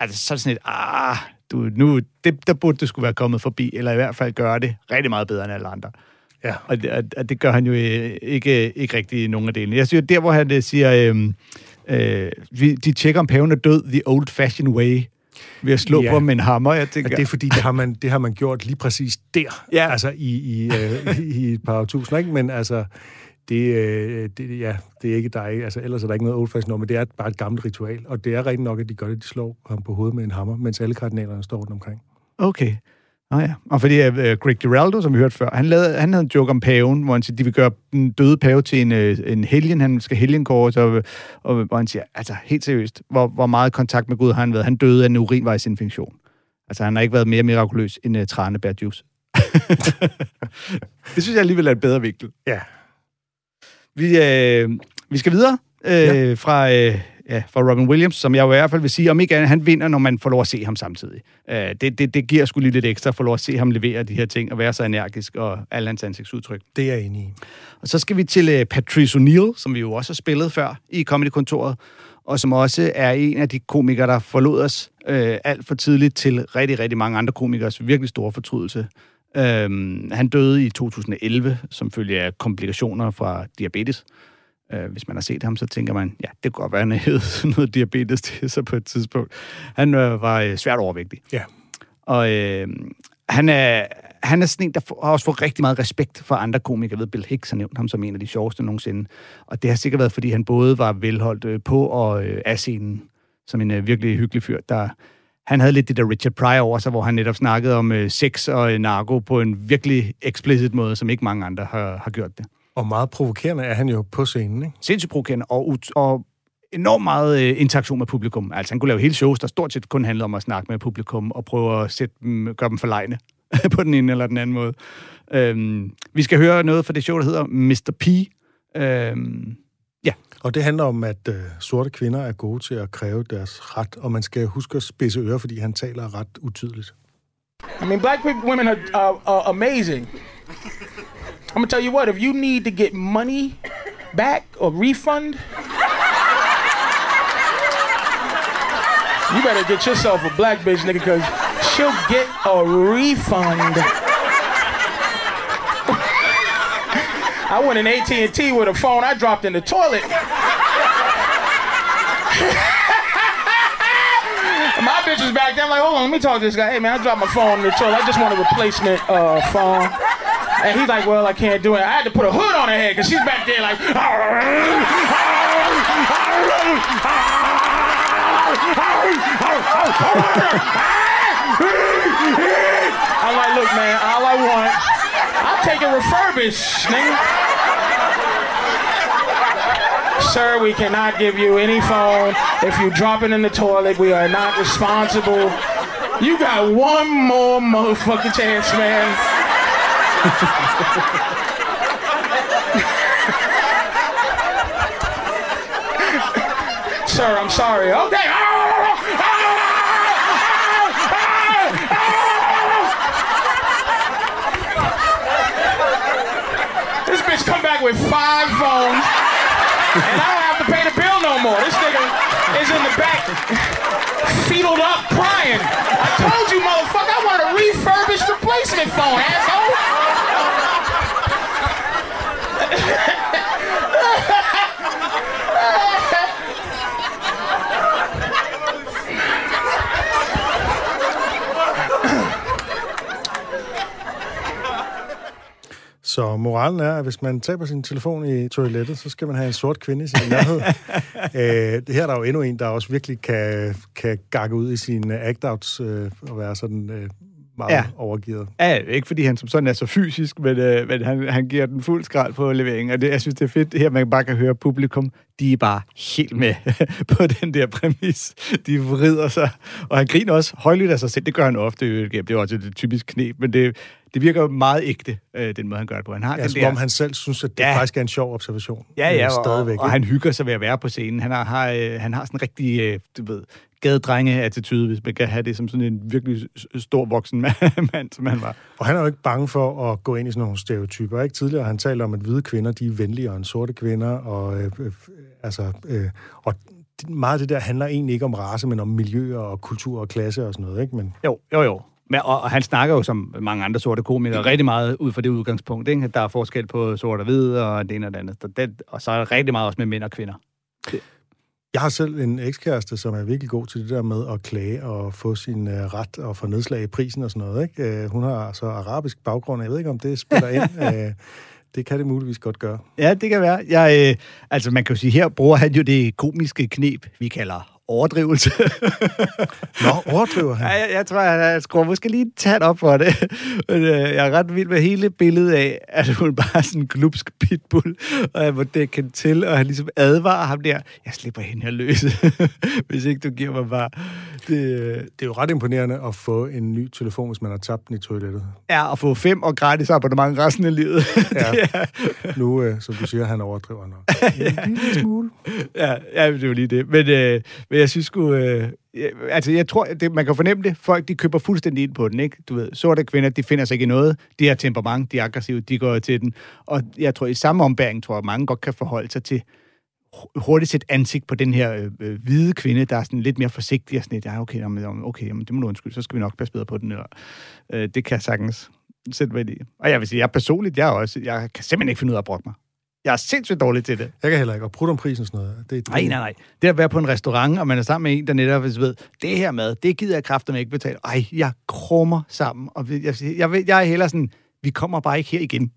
altså så er det sådan et, ah, du, nu, det, der burde det skulle være kommet forbi, eller i hvert fald gøre det rigtig meget bedre end alle andre. Ja. Og det, og- og det gør han jo øh, ikke, ikke rigtig i nogen af delene. Jeg synes, der hvor han øh, siger, øh, øh, vi, de tjekker om paven er død the old-fashioned way, ved at slå Ja. på ham med en hammer. Jeg tænker, Og det er fordi, det har, man, det har man gjort lige præcis der. Ja. Altså i, i, øh, i et par tusind, ikke? Men altså, det, øh, det, ja, det er ikke dig. Altså, ellers er der ikke noget old fashioned men det er bare et gammelt ritual. Og det er rigtig nok, at de gør det, de slår ham på hovedet med en hammer, mens alle kardinalerne står rundt omkring. Okay. Nå ja. Og fordi uh, Greg Giraldo, som vi hørte før, han, lavede, han havde en joke om paven, hvor han siger, de vil gøre den døde pave til en, øh, en helgen, han skal helgenkåres, og, og hvor han siger, altså helt seriøst, hvor, hvor meget kontakt med Gud har han været? Han døde af en urinvejsinfektion. Altså han har ikke været mere mirakuløs end uh, tranebærjuice. det synes jeg alligevel er et bedre vinkel. Ja. Vi, øh, vi skal videre øh, ja. fra, øh, ja, fra Robin Williams, som jeg jo i hvert fald vil sige, om ikke andet, han vinder, når man får lov at se ham samtidig. Øh, det, det, det giver sgu lige lidt ekstra at få lov at se ham levere de her ting, og være så energisk, og alle hans ansigtsudtryk. Det er jeg enig i. Og så skal vi til øh, Patrice O'Neill, som vi jo også har spillet før i Comedy-kontoret, og som også er en af de komikere, der forlod os øh, alt for tidligt til rigtig, rigtig mange andre komikers virkelig store fortrydelse. Øhm, han døde i 2011 som følge af komplikationer fra diabetes. Øh, hvis man har set ham, så tænker man, ja, det kunne godt være, han havde sådan noget diabetes til sig på et tidspunkt. Han øh, var øh, svært overvægtig. Ja. Og øh, han er, han er sådan en, der får- har også fået rigtig meget respekt for andre komikere. Jeg ved, Bill Hicks har nævnt ham som en af de sjoveste nogensinde. Og det har sikkert været, fordi han både var velholdt øh, på og øh, af scenen, som en øh, virkelig hyggelig fyr. Der, han havde lidt det der Richard Pryor over sig, hvor han netop snakkede om øh, sex og øh, narko på en virkelig explicit måde, som ikke mange andre har, har gjort det. Og meget provokerende er han jo på scenen, ikke? Sindssygt provokerende og, ut- og enormt meget øh, interaktion med publikum. Altså, han kunne lave hele shows, der stort set kun handlede om at snakke med publikum og prøve at sætte dem, gøre dem forlegne på den ene eller den anden måde. Øhm, vi skal høre noget fra det show, der hedder Mr. P. Øhm, ja, Og det handler om, at øh, sorte kvinder er gode til at kræve deres ret, og man skal huske at spidse ører, fordi han taler ret utydeligt. I mean, black people, women are, are, are amazing. I'm gonna tell you what, if you need to get money back or refund, you better get yourself a black bitch, nigga, because she'll get a refund. I went in AT&T with a phone I dropped in the toilet. My bitch was back there. I'm like, hold on, let me talk to this guy. Hey, man, I dropped my phone in the toilet. I just want a replacement uh, phone. And he's like, well, I can't do it. I had to put a hood on her head because she's back there like, I'm like, look, man, all I want, I'll take it refurbished, nigga. Sir, we cannot give you any phone. If you drop it in the toilet, we are not responsible. You got one more motherfucking chance, man. Sir, I'm sorry. Okay. This bitch come back with five phones, and I don't have to pay the bill no more. This nigga is in the back, fetaled up, crying. I told you, motherfucker, I want a refurbished replacement phone, asshole. Så moralen er, at hvis man taber sin telefon i toilettet, så skal man have en sort kvinde i sin nærhed. øh, det her er der jo endnu en, der også virkelig kan, kan gakke ud i sine act-outs øh, og være sådan øh, meget Ja. overgivet. Ja, ikke fordi han som sådan er så fysisk, men, øh, men han, han giver den fuld skrald på leveringen. Og det, jeg synes, det er fedt her, man bare kan høre publikum, de er bare helt med på den der præmis. De vrider sig, og han griner også højlydt af sig selv. Det gør han ofte, øh, det er også et typisk knep, men det, det virker meget ægte, øh, den måde, han gør det på. Han har Ja, den som der... om han selv synes, at det Ja. faktisk er en sjov observation. Ja, Øh, ja, og, stadigvæk. og, og han hygger sig ved at være på scenen. Han har, har, øh, han har sådan en rigtig, øh, du ved, gadedrenge-attitude, hvis man kan have det som sådan en virkelig stor voksen mand, som han var. Og han er jo ikke bange for at gå ind i sådan nogle stereotyper. Ikke tidligere han talt om, at hvide kvinder, de er venligere end sorte kvinder, og, øh, øh, altså, øh, og meget af det der handler egentlig ikke om race, men om miljø og kultur og klasse og sådan noget, ikke? Men Jo, jo, jo. Men, og, og han snakker jo som mange andre sorte komikere rigtig meget ud fra det udgangspunkt, ikke? at der er forskel på sort og hvid og det ene og det andet. Så det, og så er der rigtig meget også med mænd og kvinder. Jeg har selv en ekskæreste, som er virkelig god til det der med at klage og få sin øh, ret og få nedslag i prisen og sådan noget, ikke? Øh, hun har så arabisk baggrund, jeg ved ikke, om det spiller ind. øh, det kan det muligvis godt gøre. Ja, det kan være. Jeg, øh, altså, man kan jo sige, her bruger han jo det komiske knep, vi kalder overdrivelse. Nå, overdriver han? Ja, jeg, jeg tror, jeg, jeg skruer måske lige tæt op for det. Men, øh, jeg er ret vild med hele billedet af, at hun bare er sådan en glupsk pitbull, og jeg må dække hende til, og han ligesom advarer ham der, jeg slipper hende her løs, hvis ikke du giver mig bare... Det, Det er jo ret imponerende at få en ny telefon, hvis man har tabt den i toilettet. er at få fem og gratis abonnement resten af livet. Ja. det Nu, øh, som du siger, han overdriver nok. En lille smule. ja, ja, det er jo lige det. Men, øh, men jeg synes sgu... Øh, ja, altså, jeg tror, det, man kan fornemme det. Folk, de køber fuldstændig ind på den, ikke? Du ved, sorte kvinder, de finder sig ikke i noget. De har temperament, de er aggressive, de går til den. Og jeg tror, i samme ombæring, tror jeg, mange godt kan forholde sig til hurtigt sætte ansigt på den her øh, øh, hvide kvinde, der er sådan lidt mere forsigtig og sådan lidt, ja, okay, jamen, okay jamen, det må du undskylde, så skal vi nok passe bedre på den. Eller, øh, det kan jeg sagtens. sætte mig i. Og jeg vil sige, jeg personligt, jeg, er også, jeg kan simpelthen ikke finde ud af at brokke mig. Jeg er sindssygt dårlig til det. Jeg kan heller ikke. Og prut om prisen sådan noget. Det, Nej, nej, nej. Det at være på en restaurant, og man er sammen med en, der netop hvis ved, det her mad, det gider jeg kræfter ikke betale. Ej, jeg krummer sammen. Og jeg, jeg, jeg, jeg er heller sådan, vi kommer bare ikke her igen.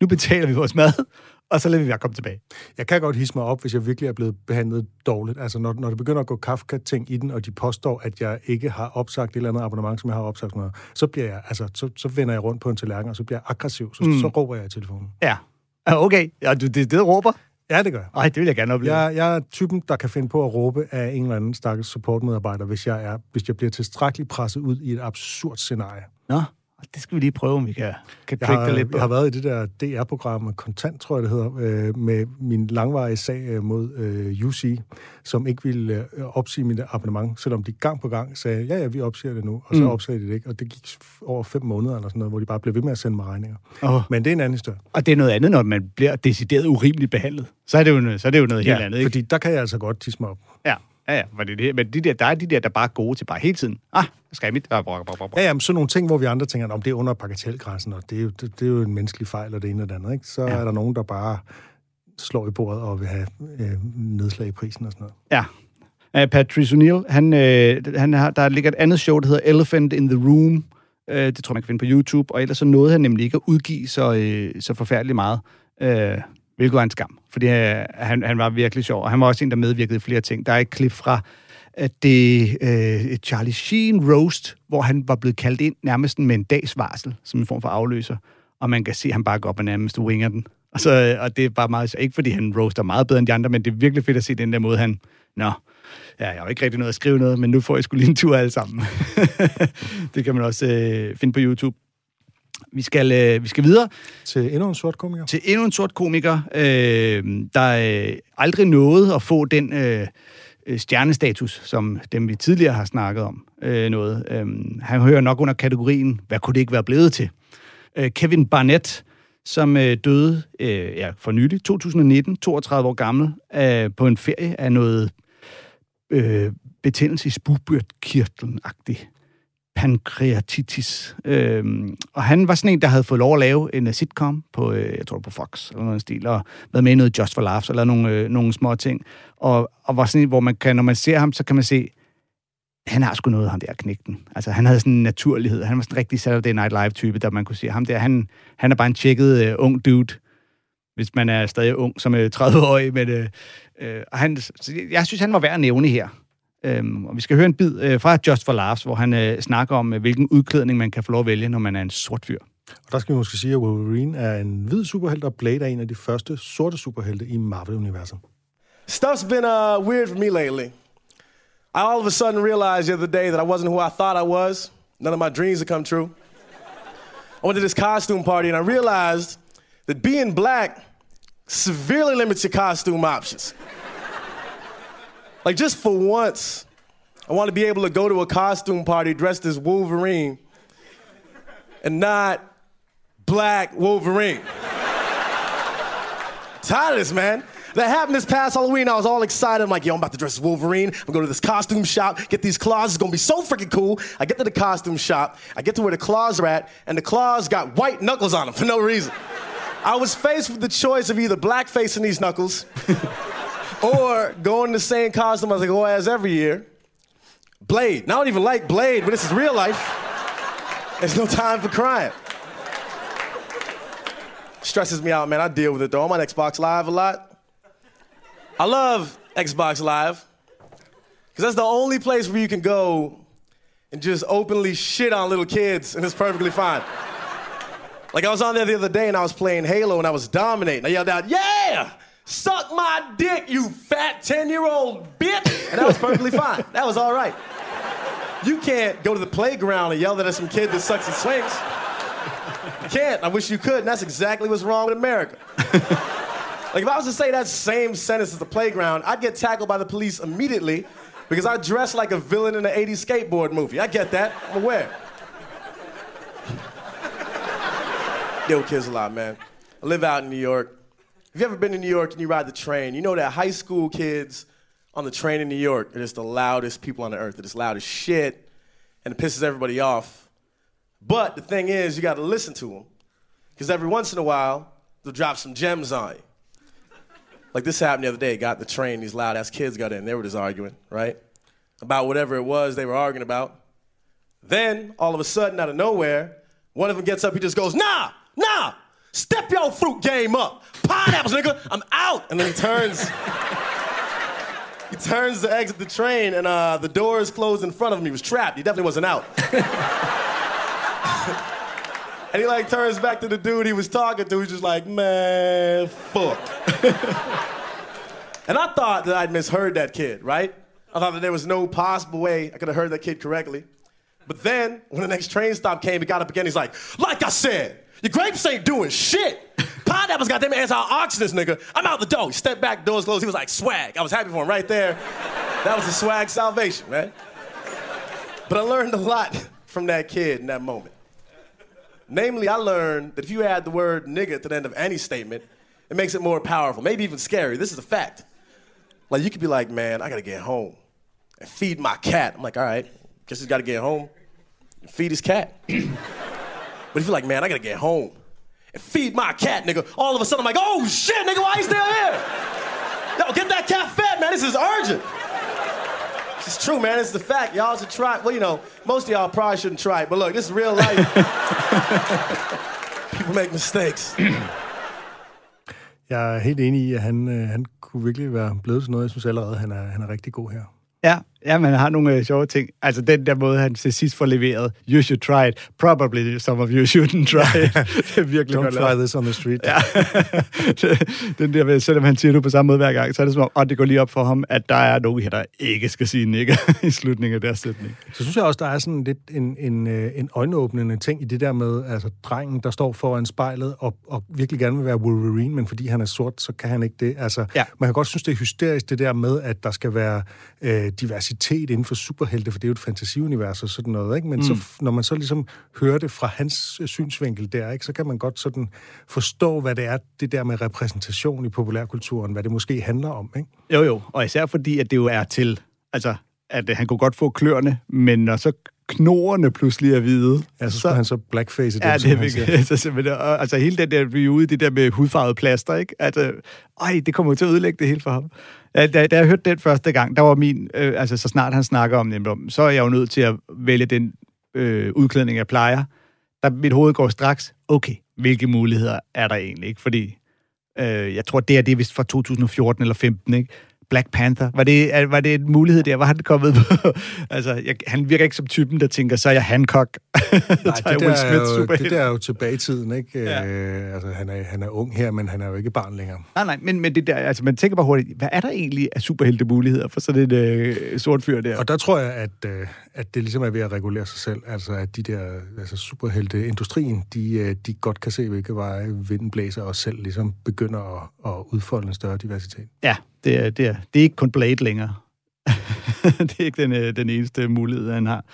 Nu betaler vi vores mad, og så lader vi være komme tilbage. Jeg kan godt hisse mig op, hvis jeg virkelig er blevet behandlet dårligt. Altså, når, når det begynder at gå Kafka-ting i den, og de påstår, at jeg ikke har opsagt et eller andet abonnement, som jeg har opsagt, noget, så, bliver jeg, altså, så, så vender jeg rundt på en tallerken, og så bliver jeg aggressiv. Så, mm. så råber jeg i telefonen. Ja. Ja, Okay, ja, du, det det, råber? Ja, det gør jeg. Ej, det vil jeg gerne opleve. Jeg, jeg er typen, der kan finde på at råbe af en eller anden stakkels supportmedarbejder, hvis jeg, er, hvis jeg bliver tilstrækkeligt presset ud i et absurd scenarie. Nå, det skal vi lige prøve, om vi kan, kan Jeg har, lidt på. jeg har været i det der DR-program, Kontant, tror jeg det hedder, øh, med min langvarige sag øh, mod øh, UC, som ikke ville øh, opsige mit abonnement, selvom de gang på gang sagde, ja, ja, vi opsiger det nu, og så Mm. opsagde de det ikke, og det gik over fem måneder eller sådan noget, hvor de bare blev ved med at sende mig regninger. Åh. Men det er en anden historie. Og det er noget andet, når man bliver decideret urimeligt behandlet. Så er det jo, så er det jo noget helt andet, ikke? fordi der kan jeg altså godt tisse mig op. Ja, ja, ja. For det, det, men de der, der er de der, der bare er gode til bare hele tiden. Ah, skal jeg mit? Ah, brok, brok, brok, brok. Ja, jamen, sådan nogle ting, hvor vi andre tænker, om det er under bagatelgrænsen, og det er, jo, det, det er jo en menneskelig fejl, og det ene og det andet, ikke? Så Ja. ja. er der nogen, der bare slår i bordet og vil have øh, nedslag i prisen og sådan noget. Ja. Uh, Patrice O'Neill, han, øh, han har, der ligger et andet show, der hedder Elephant in the Room. Uh, det tror jeg, man kan finde på YouTube. Og ellers så nåede han nemlig ikke at udgive så, øh, så forfærdeligt meget. Uh, hvilket var en skam. Fordi øh, han, han var virkelig sjov. Og han var også en, der medvirkede i flere ting. Der er et klip fra at det øh, Charlie Sheen roast, hvor han var blevet kaldt ind nærmest med en dags varsel, som en form for afløser. Og man kan se, at han bare går op og nærmest winger den. Og, så, øh, og det er bare meget, ikke fordi han roaster meget bedre end de andre, men det er virkelig fedt at se den der måde, han, nå, ja, jeg har ikke rigtig noget at skrive noget, men nu får jeg sgu lige en tur alle sammen. det kan man også øh, finde på YouTube. Vi skal, øh, vi skal videre Til endnu en sort komiker. til endnu en sort komiker, øh, der øh, aldrig nåede at få den øh, øh, stjernestatus, som dem vi tidligere har snakket om. Øh, noget. Øh, han hører nok under kategorien, hvad kunne det ikke være blevet til? Øh, Kevin Barnett, som øh, døde øh, ja, for nylig, 2019, 32 år gammel, øh, på en ferie af noget øh, betændelse i spugbyrtkirtlen-agtigt pankreatitis. Øhm, og han var sådan en, der havde fået lov at lave en uh, sitcom på, øh, jeg tror på Fox, eller noget i stil, og været med i noget Just for Laughs, eller nogle, øh, nogle små ting. Og, og var sådan en, hvor man kan, når man ser ham, så kan man se, han har sgu noget, ham der knægten. Altså, han havde sådan en naturlighed. Han var sådan en rigtig Saturday Night Live-type, der man kunne sige, ham der, han, han er bare en tjekket øh, ung dude, hvis man er stadig ung som øh, 30-årig. Men, øh, øh, og han, så jeg synes, han var værd at nævne her. Øhm, og vi skal høre en bid øh, fra Just for Laughs, hvor han øh, snakker om, øh, hvilken udklædning man kan få lov at vælge, når man er en sort fyr. Og der skal vi måske sige, at Wolverine er en hvid superhelt, og Blade er en af de første sorte superhelte i Marvel-universet. Stuff's been uh, weird for me lately. I all of a sudden realized the other day that I wasn't who I thought I was. None of my dreams had come true. I went to this costume party and I realized that being black severely limits your costume options. Like, just for once, I want to be able to go to a costume party dressed as Wolverine and not black Wolverine. Tired of this, man. That happened this past Halloween. I was all excited. I'm like, yo, I'm about to dress as Wolverine. I'm gonna go to this costume shop, get these claws. It's gonna be so freaking cool. I get to the costume shop. I get to where the claws are at, and the claws got white knuckles on them for no reason. I was faced with the choice of either blackface in these knuckles or going in the same costume as I go as every year. Blade. Now, I don't even like Blade, but this is real life. There's no time for crying. Stresses me out, man. I deal with it though. I'm on Xbox Live a lot. I love Xbox Live because that's the only place where you can go and just openly shit on little kids, and it's perfectly fine. Like I was on there the other day and I was playing Halo and I was dominating. I yelled out, "Yeah, suck my dick, you fat ten-year-old bitch!" And that was perfectly fine. That was all right. You can't go to the playground and yell at some kid that sucks and swings. You can't. I wish you could. And that's exactly what's wrong with America. like if I was to say that same sentence at the playground, I'd get tackled by the police immediately because I dress like a villain in an 80s skateboard movie. I get that. I'm aware. Deal with kids a lot, man. I live out in New York. If you ever been to New York and you ride the train, you know that high school kids on the train in New York are just the loudest people on the earth. They're just loud as shit, and it pisses everybody off. But the thing is, you got to listen to them. Because every once in a while, they'll drop some gems on you. Like this happened the other day. Got the train, these loud ass kids got in. They were just arguing, right? About whatever it was they were arguing about. Then, all of a sudden, out of nowhere, one of them gets up, he just goes, Nah, nah, step your fruit game up. Pineapples, nigga, I'm out. And then he turns. he turns to exit the train, and uh, the doors closed in front of him. He was trapped. He definitely wasn't out. and he like turns back to the dude he was talking to. He's just like, man, fuck. and I thought that I'd misheard that kid, right? I thought that there was no possible way I could have heard that kid correctly. But then, when the next train stop came, he got up again. He's like, like I said, your grapes ain't doing shit. Pineapples got them antioxidants, nigga. I'm out the door. He stepped back, doors closed. He was like, swag. I was happy for him right there. That was a swag salvation, man. But I learned a lot from that kid in that moment. Namely, I learned that if you add the word nigga to the end of any statement, it makes it more powerful, maybe even scary. This is a fact. Like, you could be like, man, I gotta get home and feed my cat. I'm like, all right, guess he's gotta get home and feed his cat. but if you're like, man, I gotta get home and feed my cat, nigga, all of a sudden I'm like, oh shit, nigga, why you still here? Yo, get that cat fed, man, this is urgent. It's true, man. It's the fact. Y'all should try. Well, you know, most of y'all probably shouldn't try it, but look, this is real life. People make mistakes. Jeg er helt enig i, at han, øh, han kunne virkelig være blevet sådan noget. Jeg synes allerede, han er, han er rigtig god her. Ja, ja, man har nogle øh, sjove ting. Altså den der måde, han til sidst får leveret, you should try it, probably some of you shouldn't try it. det er virkelig Don't godt try lavet. this on the street. Ja. den der, selvom han siger det på samme måde hver gang, så er det som om, at det går lige op for ham, at der er nogen her, der ikke skal sige nigger i slutningen af deres sætning. Så synes jeg også, der er sådan lidt en, en, øh, en øjenåbnende ting i det der med, altså drengen, der står foran spejlet og, og virkelig gerne vil være Wolverine, men fordi han er sort, så kan han ikke det. Altså, Ja. man kan godt synes, det er hysterisk, det der med, at der skal være øh, diversitet inden for superhelte, for det er jo et fantasiunivers og sådan noget, ikke? Men mm. så, når man så ligesom hører det fra hans øh, synsvinkel der, ikke, så kan man godt sådan forstå, hvad det er, det der med repræsentation i populærkulturen, hvad det måske handler om, ikke? Jo, jo, og især fordi, at det jo er til, altså, at øh, han kunne godt få kløerne, men når så knorene pludselig er hvide, Ja, så skulle han så blackface det, Ja, det er virkelig, så og, altså hele den der, vi er ude i det der med hudfarvet plaster, ikke? Altså, ej, det kommer til at ødelægge det hele for ham. Da, da jeg hørte den første gang, der var min, øh, altså så snart han snakker om det, så er jeg jo nødt til at vælge den øh, udklædning, jeg plejer. Der mit hoved går straks, okay, hvilke muligheder er der egentlig, ikke? Fordi øh, jeg tror, det er det vist fra 2014 eller 15, ikke? Black Panther, var det, er- var det en mulighed der? Var han kommet på? altså, jeg, han virker ikke som typen, der tænker, så er jeg Hancock. Nej, det der, er Smith jo, det der er jo tilbage i tiden, ikke? Ja. Øh, altså, han er, han er ung her, men han er jo ikke barn længere. Nej, nej, men, men det der, altså man tænker bare hurtigt, hvad er der egentlig af superhelte muligheder for sådan en øh, sort fyr der? Og der tror jeg, at, øh, at det ligesom er ved at regulere sig selv. Altså, at de der altså superhelte-industrien, de, øh, de godt kan se, hvilke veje vinden blæser, og selv ligesom begynder at, at udfolde en større diversitet. Ja, det er, det er, det er ikke kun Blade længere. det er ikke den, øh, den eneste mulighed, han har.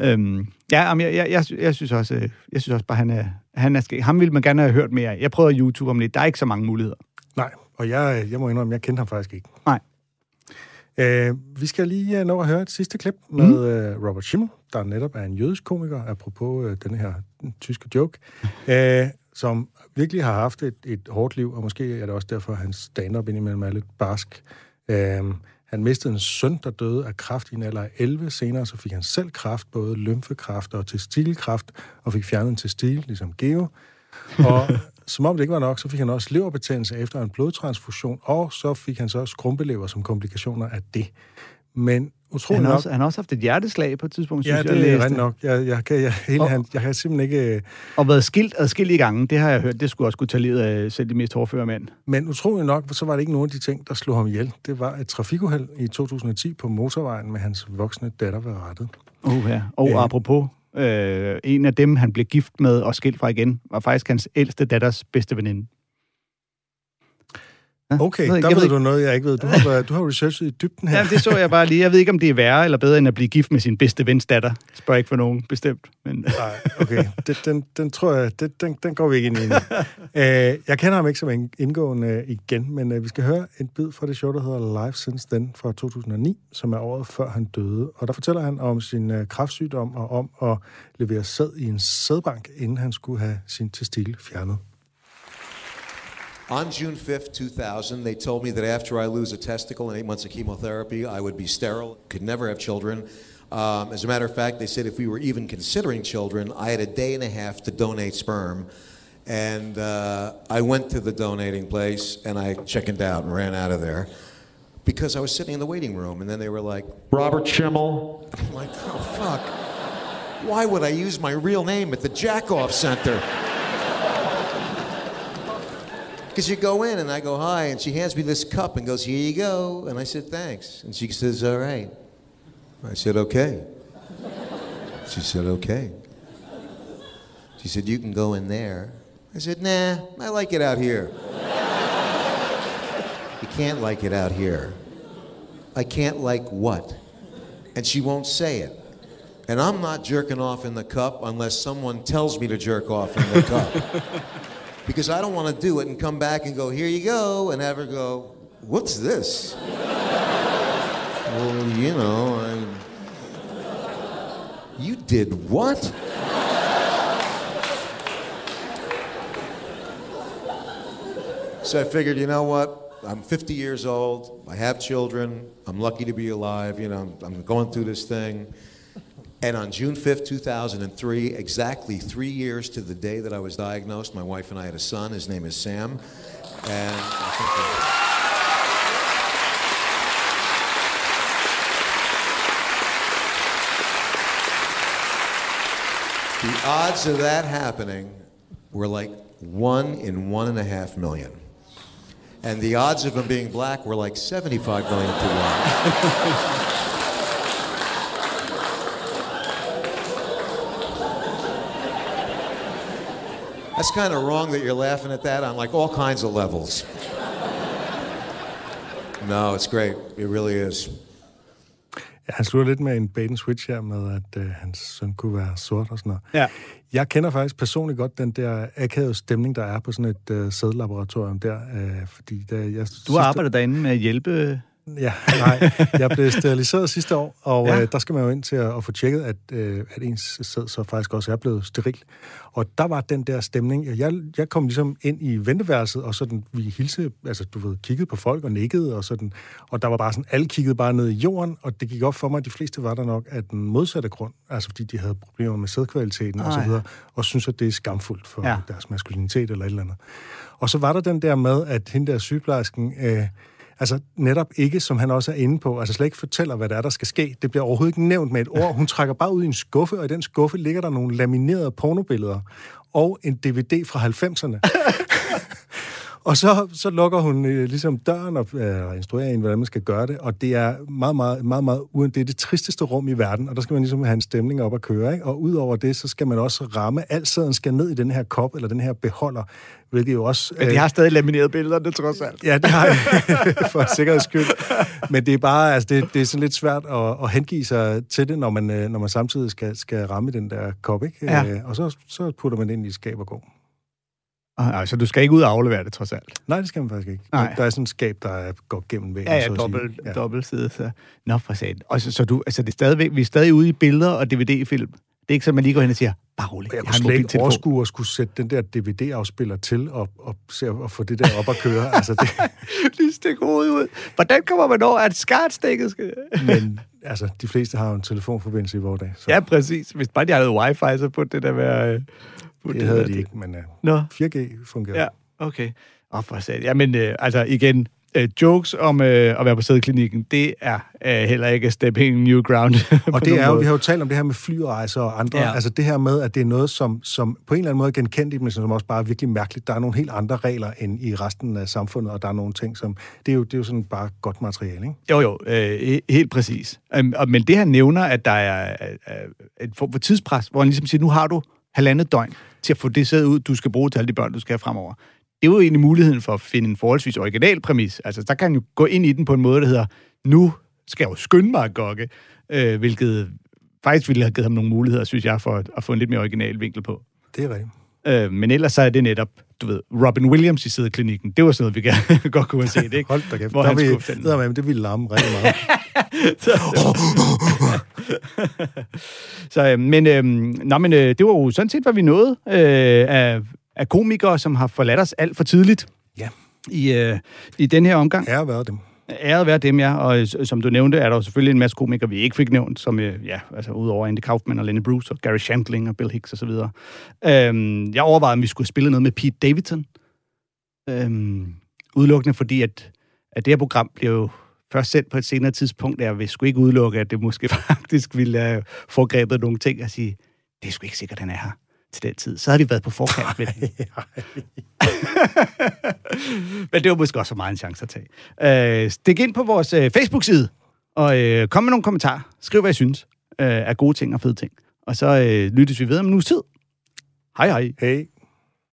Øhm, ja, jamen, jeg, jeg, jeg, jeg, synes også, øh, jeg synes også bare, han er, han er skæg. Ham ville man gerne have hørt mere. Jeg prøvede YouTube om lidt. Der er ikke så mange muligheder. Nej, og jeg, jeg må indrømme, jeg kendte ham faktisk ikke. Nej. Øh, vi skal lige øh, nå at høre et sidste klip med øh, Robert Schimmel, der netop er en jødisk komiker, apropos øh, denne her tyske joke, øh, som virkelig har haft et, et hårdt liv, og måske er det også derfor, at hans stand-up indimellem er lidt barsk. Øh, han mistede en søn, der døde af kræft i en alder af 11. Senere så fik han selv kræft, både lymfekræft og testilkræft, og fik fjernet en testil, ligesom Geo. Og som om det ikke var nok, så fik han også leverbetændelse efter en blodtransfusion, og så fik han så skrumpelever som komplikationer af det. Men utrolig Han har, nok... også, han har også haft et hjerteslag på et tidspunkt, ja, synes jeg. det er rent nok. Jeg, jeg, kan, jeg, hele, Og- han, jeg kan simpelthen ikke... øh, Og været skilt adskillige gange. Det har jeg hørt. Det skulle også kunne tage livet af selv de mest hårdføre mænd. Men utrolig nok, så var det ikke nogen af de ting, der slog ham ihjel. Det var et trafikuheld i 2010 på motorvejen med hans voksne datter ved rettet. Oh, ja. Og Ja. apropos, øh, en af dem, han blev gift med og skilt fra igen, var faktisk hans ældste datters bedste veninde. Okay, Jeg ved- der jeg ved ikke- du noget, jeg ikke ved. Du har, været- du har researchet i dybden her. Ja, det så jeg bare lige. Jeg ved ikke, om det er værre eller bedre, end at blive gift med sin bedste vens datter. Jeg spørger ikke for nogen, bestemt. Men... Nej, okay. Den, den, den tror jeg, den, den, den går vi ikke ind i. Øh, jeg kender ham ikke som en- indgående øh, igen, men øh, vi skal høre en bid fra det show, der hedder Life Since Then fra 2009, som er året før han døde. Og der fortæller han om sin øh, kræftsygdom og om at levere sæd i en sædbank, inden han skulle have sin testil fjernet. On June 5th, 2000, they told me that after I lose a testicle and eight months of chemotherapy, I would be sterile, could never have children. Um, as a matter of fact, they said if we were even considering children, I had a day and a half to donate sperm. And uh, I went to the donating place and I chickened out and ran out of there because I was sitting in the waiting room. And then they were like, Robert Schimmel. I'm like, oh, fuck. Why would I use my real name at the Jack Off Center? Because you go in and I go, hi, and she hands me this cup and goes, here you go. And I said, thanks. And she says, all right. I said, okay. She said, okay. She said, you can go in there. I said, nah, I like it out here. you can't like it out here. I can't like what? And she won't say it. And I'm not jerking off in the cup unless someone tells me to jerk off in the cup. Because I don't want to do it and come back and go, here you go, and have her go, what's this? well, you know, I... You did what? So I figured, you know what? I'm 50 years old. I have children. I'm lucky to be alive. You know, I'm, I'm going through this thing. And on June 5th, 2003, exactly three years to the day that I was diagnosed, my wife and I had a son. His name is Sam. And the odds of that happening were like one in one and a half million. And the odds of him being black were like 75 million to one. That's kind of wrong that you're laughing at that on like all kinds of levels. No, it's great. It really is. Ja, han slutter lidt med en bait and switch her med, at øh, hans søn kunne være sort og sådan noget. Ja. Jeg kender faktisk personligt godt den der akavede stemning, der er på sådan et øh, sædlaboratorium der, øh, fordi da jeg... Du har arbejdet derinde med at hjælpe... Ja, nej. Jeg blev steriliseret sidste år, og Ja. øh, der skal man jo ind til at, at få tjekket, at, øh, at ens sæd så faktisk også er blevet steril. Og der var den der stemning. Jeg, jeg kom ligesom ind i venteværelset, og sådan, vi hilse, altså du ved, kiggede på folk og nikkede, og sådan, og der var bare sådan, alle kiggede bare ned i jorden, og det gik op for mig, at de fleste var der nok af den modsatte grund, altså fordi de havde problemer med sædkvaliteten og så videre, og synes, at det er skamfuldt for ja. deres maskulinitet eller et eller andet. Og så var der den der med, at hende der sygeplejersken, øh, altså netop ikke, som han også er inde på, altså slet ikke fortæller, hvad der er, der skal ske. Det bliver overhovedet ikke nævnt med et ord. Hun trækker bare ud i en skuffe, og i den skuffe ligger der nogle laminerede pornobilleder og en DVD fra 90'erne. Og så, så lukker hun øh, ligesom døren og øh, instruerer en, hvordan man skal gøre det, og det er meget, meget, meget, meget uden. Det er det tristeste rum i verden, og der skal man ligesom have en stemning op at køre, ikke? Og udover det, så skal man også ramme, alt sæden skal ned i den her kop, eller den her beholder, hvilket jo også... Men de har stadig lamineret billederne, trods alt. Ja, det har jeg, for sikkerheds skyld. Men det er bare, altså det, det er sådan lidt svært at, at hengive sig til det, når man, øh, når man samtidig skal, skal ramme den der kop, ikke? Ja. Øh, Og så, så putter man det ind i skab og går. Ah, så du skal ikke ud og aflevere det, trods alt. Nej, det skal man faktisk ikke. Nej. Der er sådan et skab, der er- går gennem væggen. Ja, ja, så dobbelt, ja. Så. Nå, for satan. Og så, så du, altså, det er stadigvæk, vi er stadig ude i billeder og DVD-film. Det er ikke så, man lige går hen og siger, bare rolig, Jeg jeg kunne slet ikke mobiltelefon. overskue at skulle sætte den der DVD-afspiller til og, og, se, og få det der op at køre. altså det, lige stikke hovedet ud. Hvordan kommer man over, at skartstikket skal... men altså, de fleste har jo en telefonforbindelse i vores dag. Så Ja, præcis. Hvis bare de har noget wifi, så burde det da være... øh, burde det havde være de ikke, men uh, Nå. 4G fungerer. Ja, okay. Og for sat. Jamen, øh, altså igen, øh, jokes om øh, at være på sædeklinikken, det er øh, heller ikke stepping new ground. Og det er jo, måde. vi har jo talt om det her med flyrejser og andre, Ja. altså det her med, at det er noget, som, som på en eller anden måde er genkendeligt, men som også bare er virkelig mærkeligt. Der er nogle helt andre regler end i resten af samfundet, og der er nogle ting, som, det er jo, det er jo sådan bare godt materiale, ikke? Jo, jo, øh, he- helt præcis. Um, og, men det han nævner, at der er øh, et form for tidspres, hvor han ligesom siger, nu har du halvandet døgn til at få det sæd ud, du skal bruge til alle de børn, du skal have fremover. det er jo egentlig muligheden for at finde en forholdsvis original præmis. Altså, der kan han jo gå ind i den på en måde, der hedder, nu skal jeg jo skynde mig at gokke, øh, hvilket faktisk ville have givet ham nogle muligheder, synes jeg, for at, at få en lidt mere original vinkel på. Det er rigtigt. Øh, men ellers så er det netop, du ved, Robin Williams i sædeklinikken. Det var sådan noget, vi gerne, godt kunne have set, ikke? Hold da kæft. Hvor Der han vil, skulle finde- med, det ville larme rigtig meget. Så, øh, men, øh, nå, men øh, det var jo sådan set, hvad vi nåede øh, af, af komikere, som har forladt os alt for tidligt Ja. i, øh, i den her omgang. Ære være dem. Æret være dem, ja. Og øh, som du nævnte, er der jo selvfølgelig en masse komikere, vi ikke fik nævnt, som, øh, ja, altså udover Andy Kaufman og Lenny Bruce og Gary Shandling og Bill Hicks osv. Øhm, jeg overvejede, om vi skulle spille noget med Pete Davidson. Øhm, udelukkende fordi, at, at det her program bliver jo først sendt på et senere tidspunkt, jeg vil sgu ikke udelukke, at det måske faktisk ville øh, have foregrebet nogle ting og sige, det er sgu ikke sikkert, han er her til den tid. Så havde vi været på forkant med. Men det var måske også for meget en chance at tage. Øh, stik ind på vores øh, Facebook-side, og øh, kom med nogle kommentarer. Skriv, hvad I synes øh, er gode ting og fede ting. Og så øh, lyttes vi ved om en uges tid. Hej hej. Hey.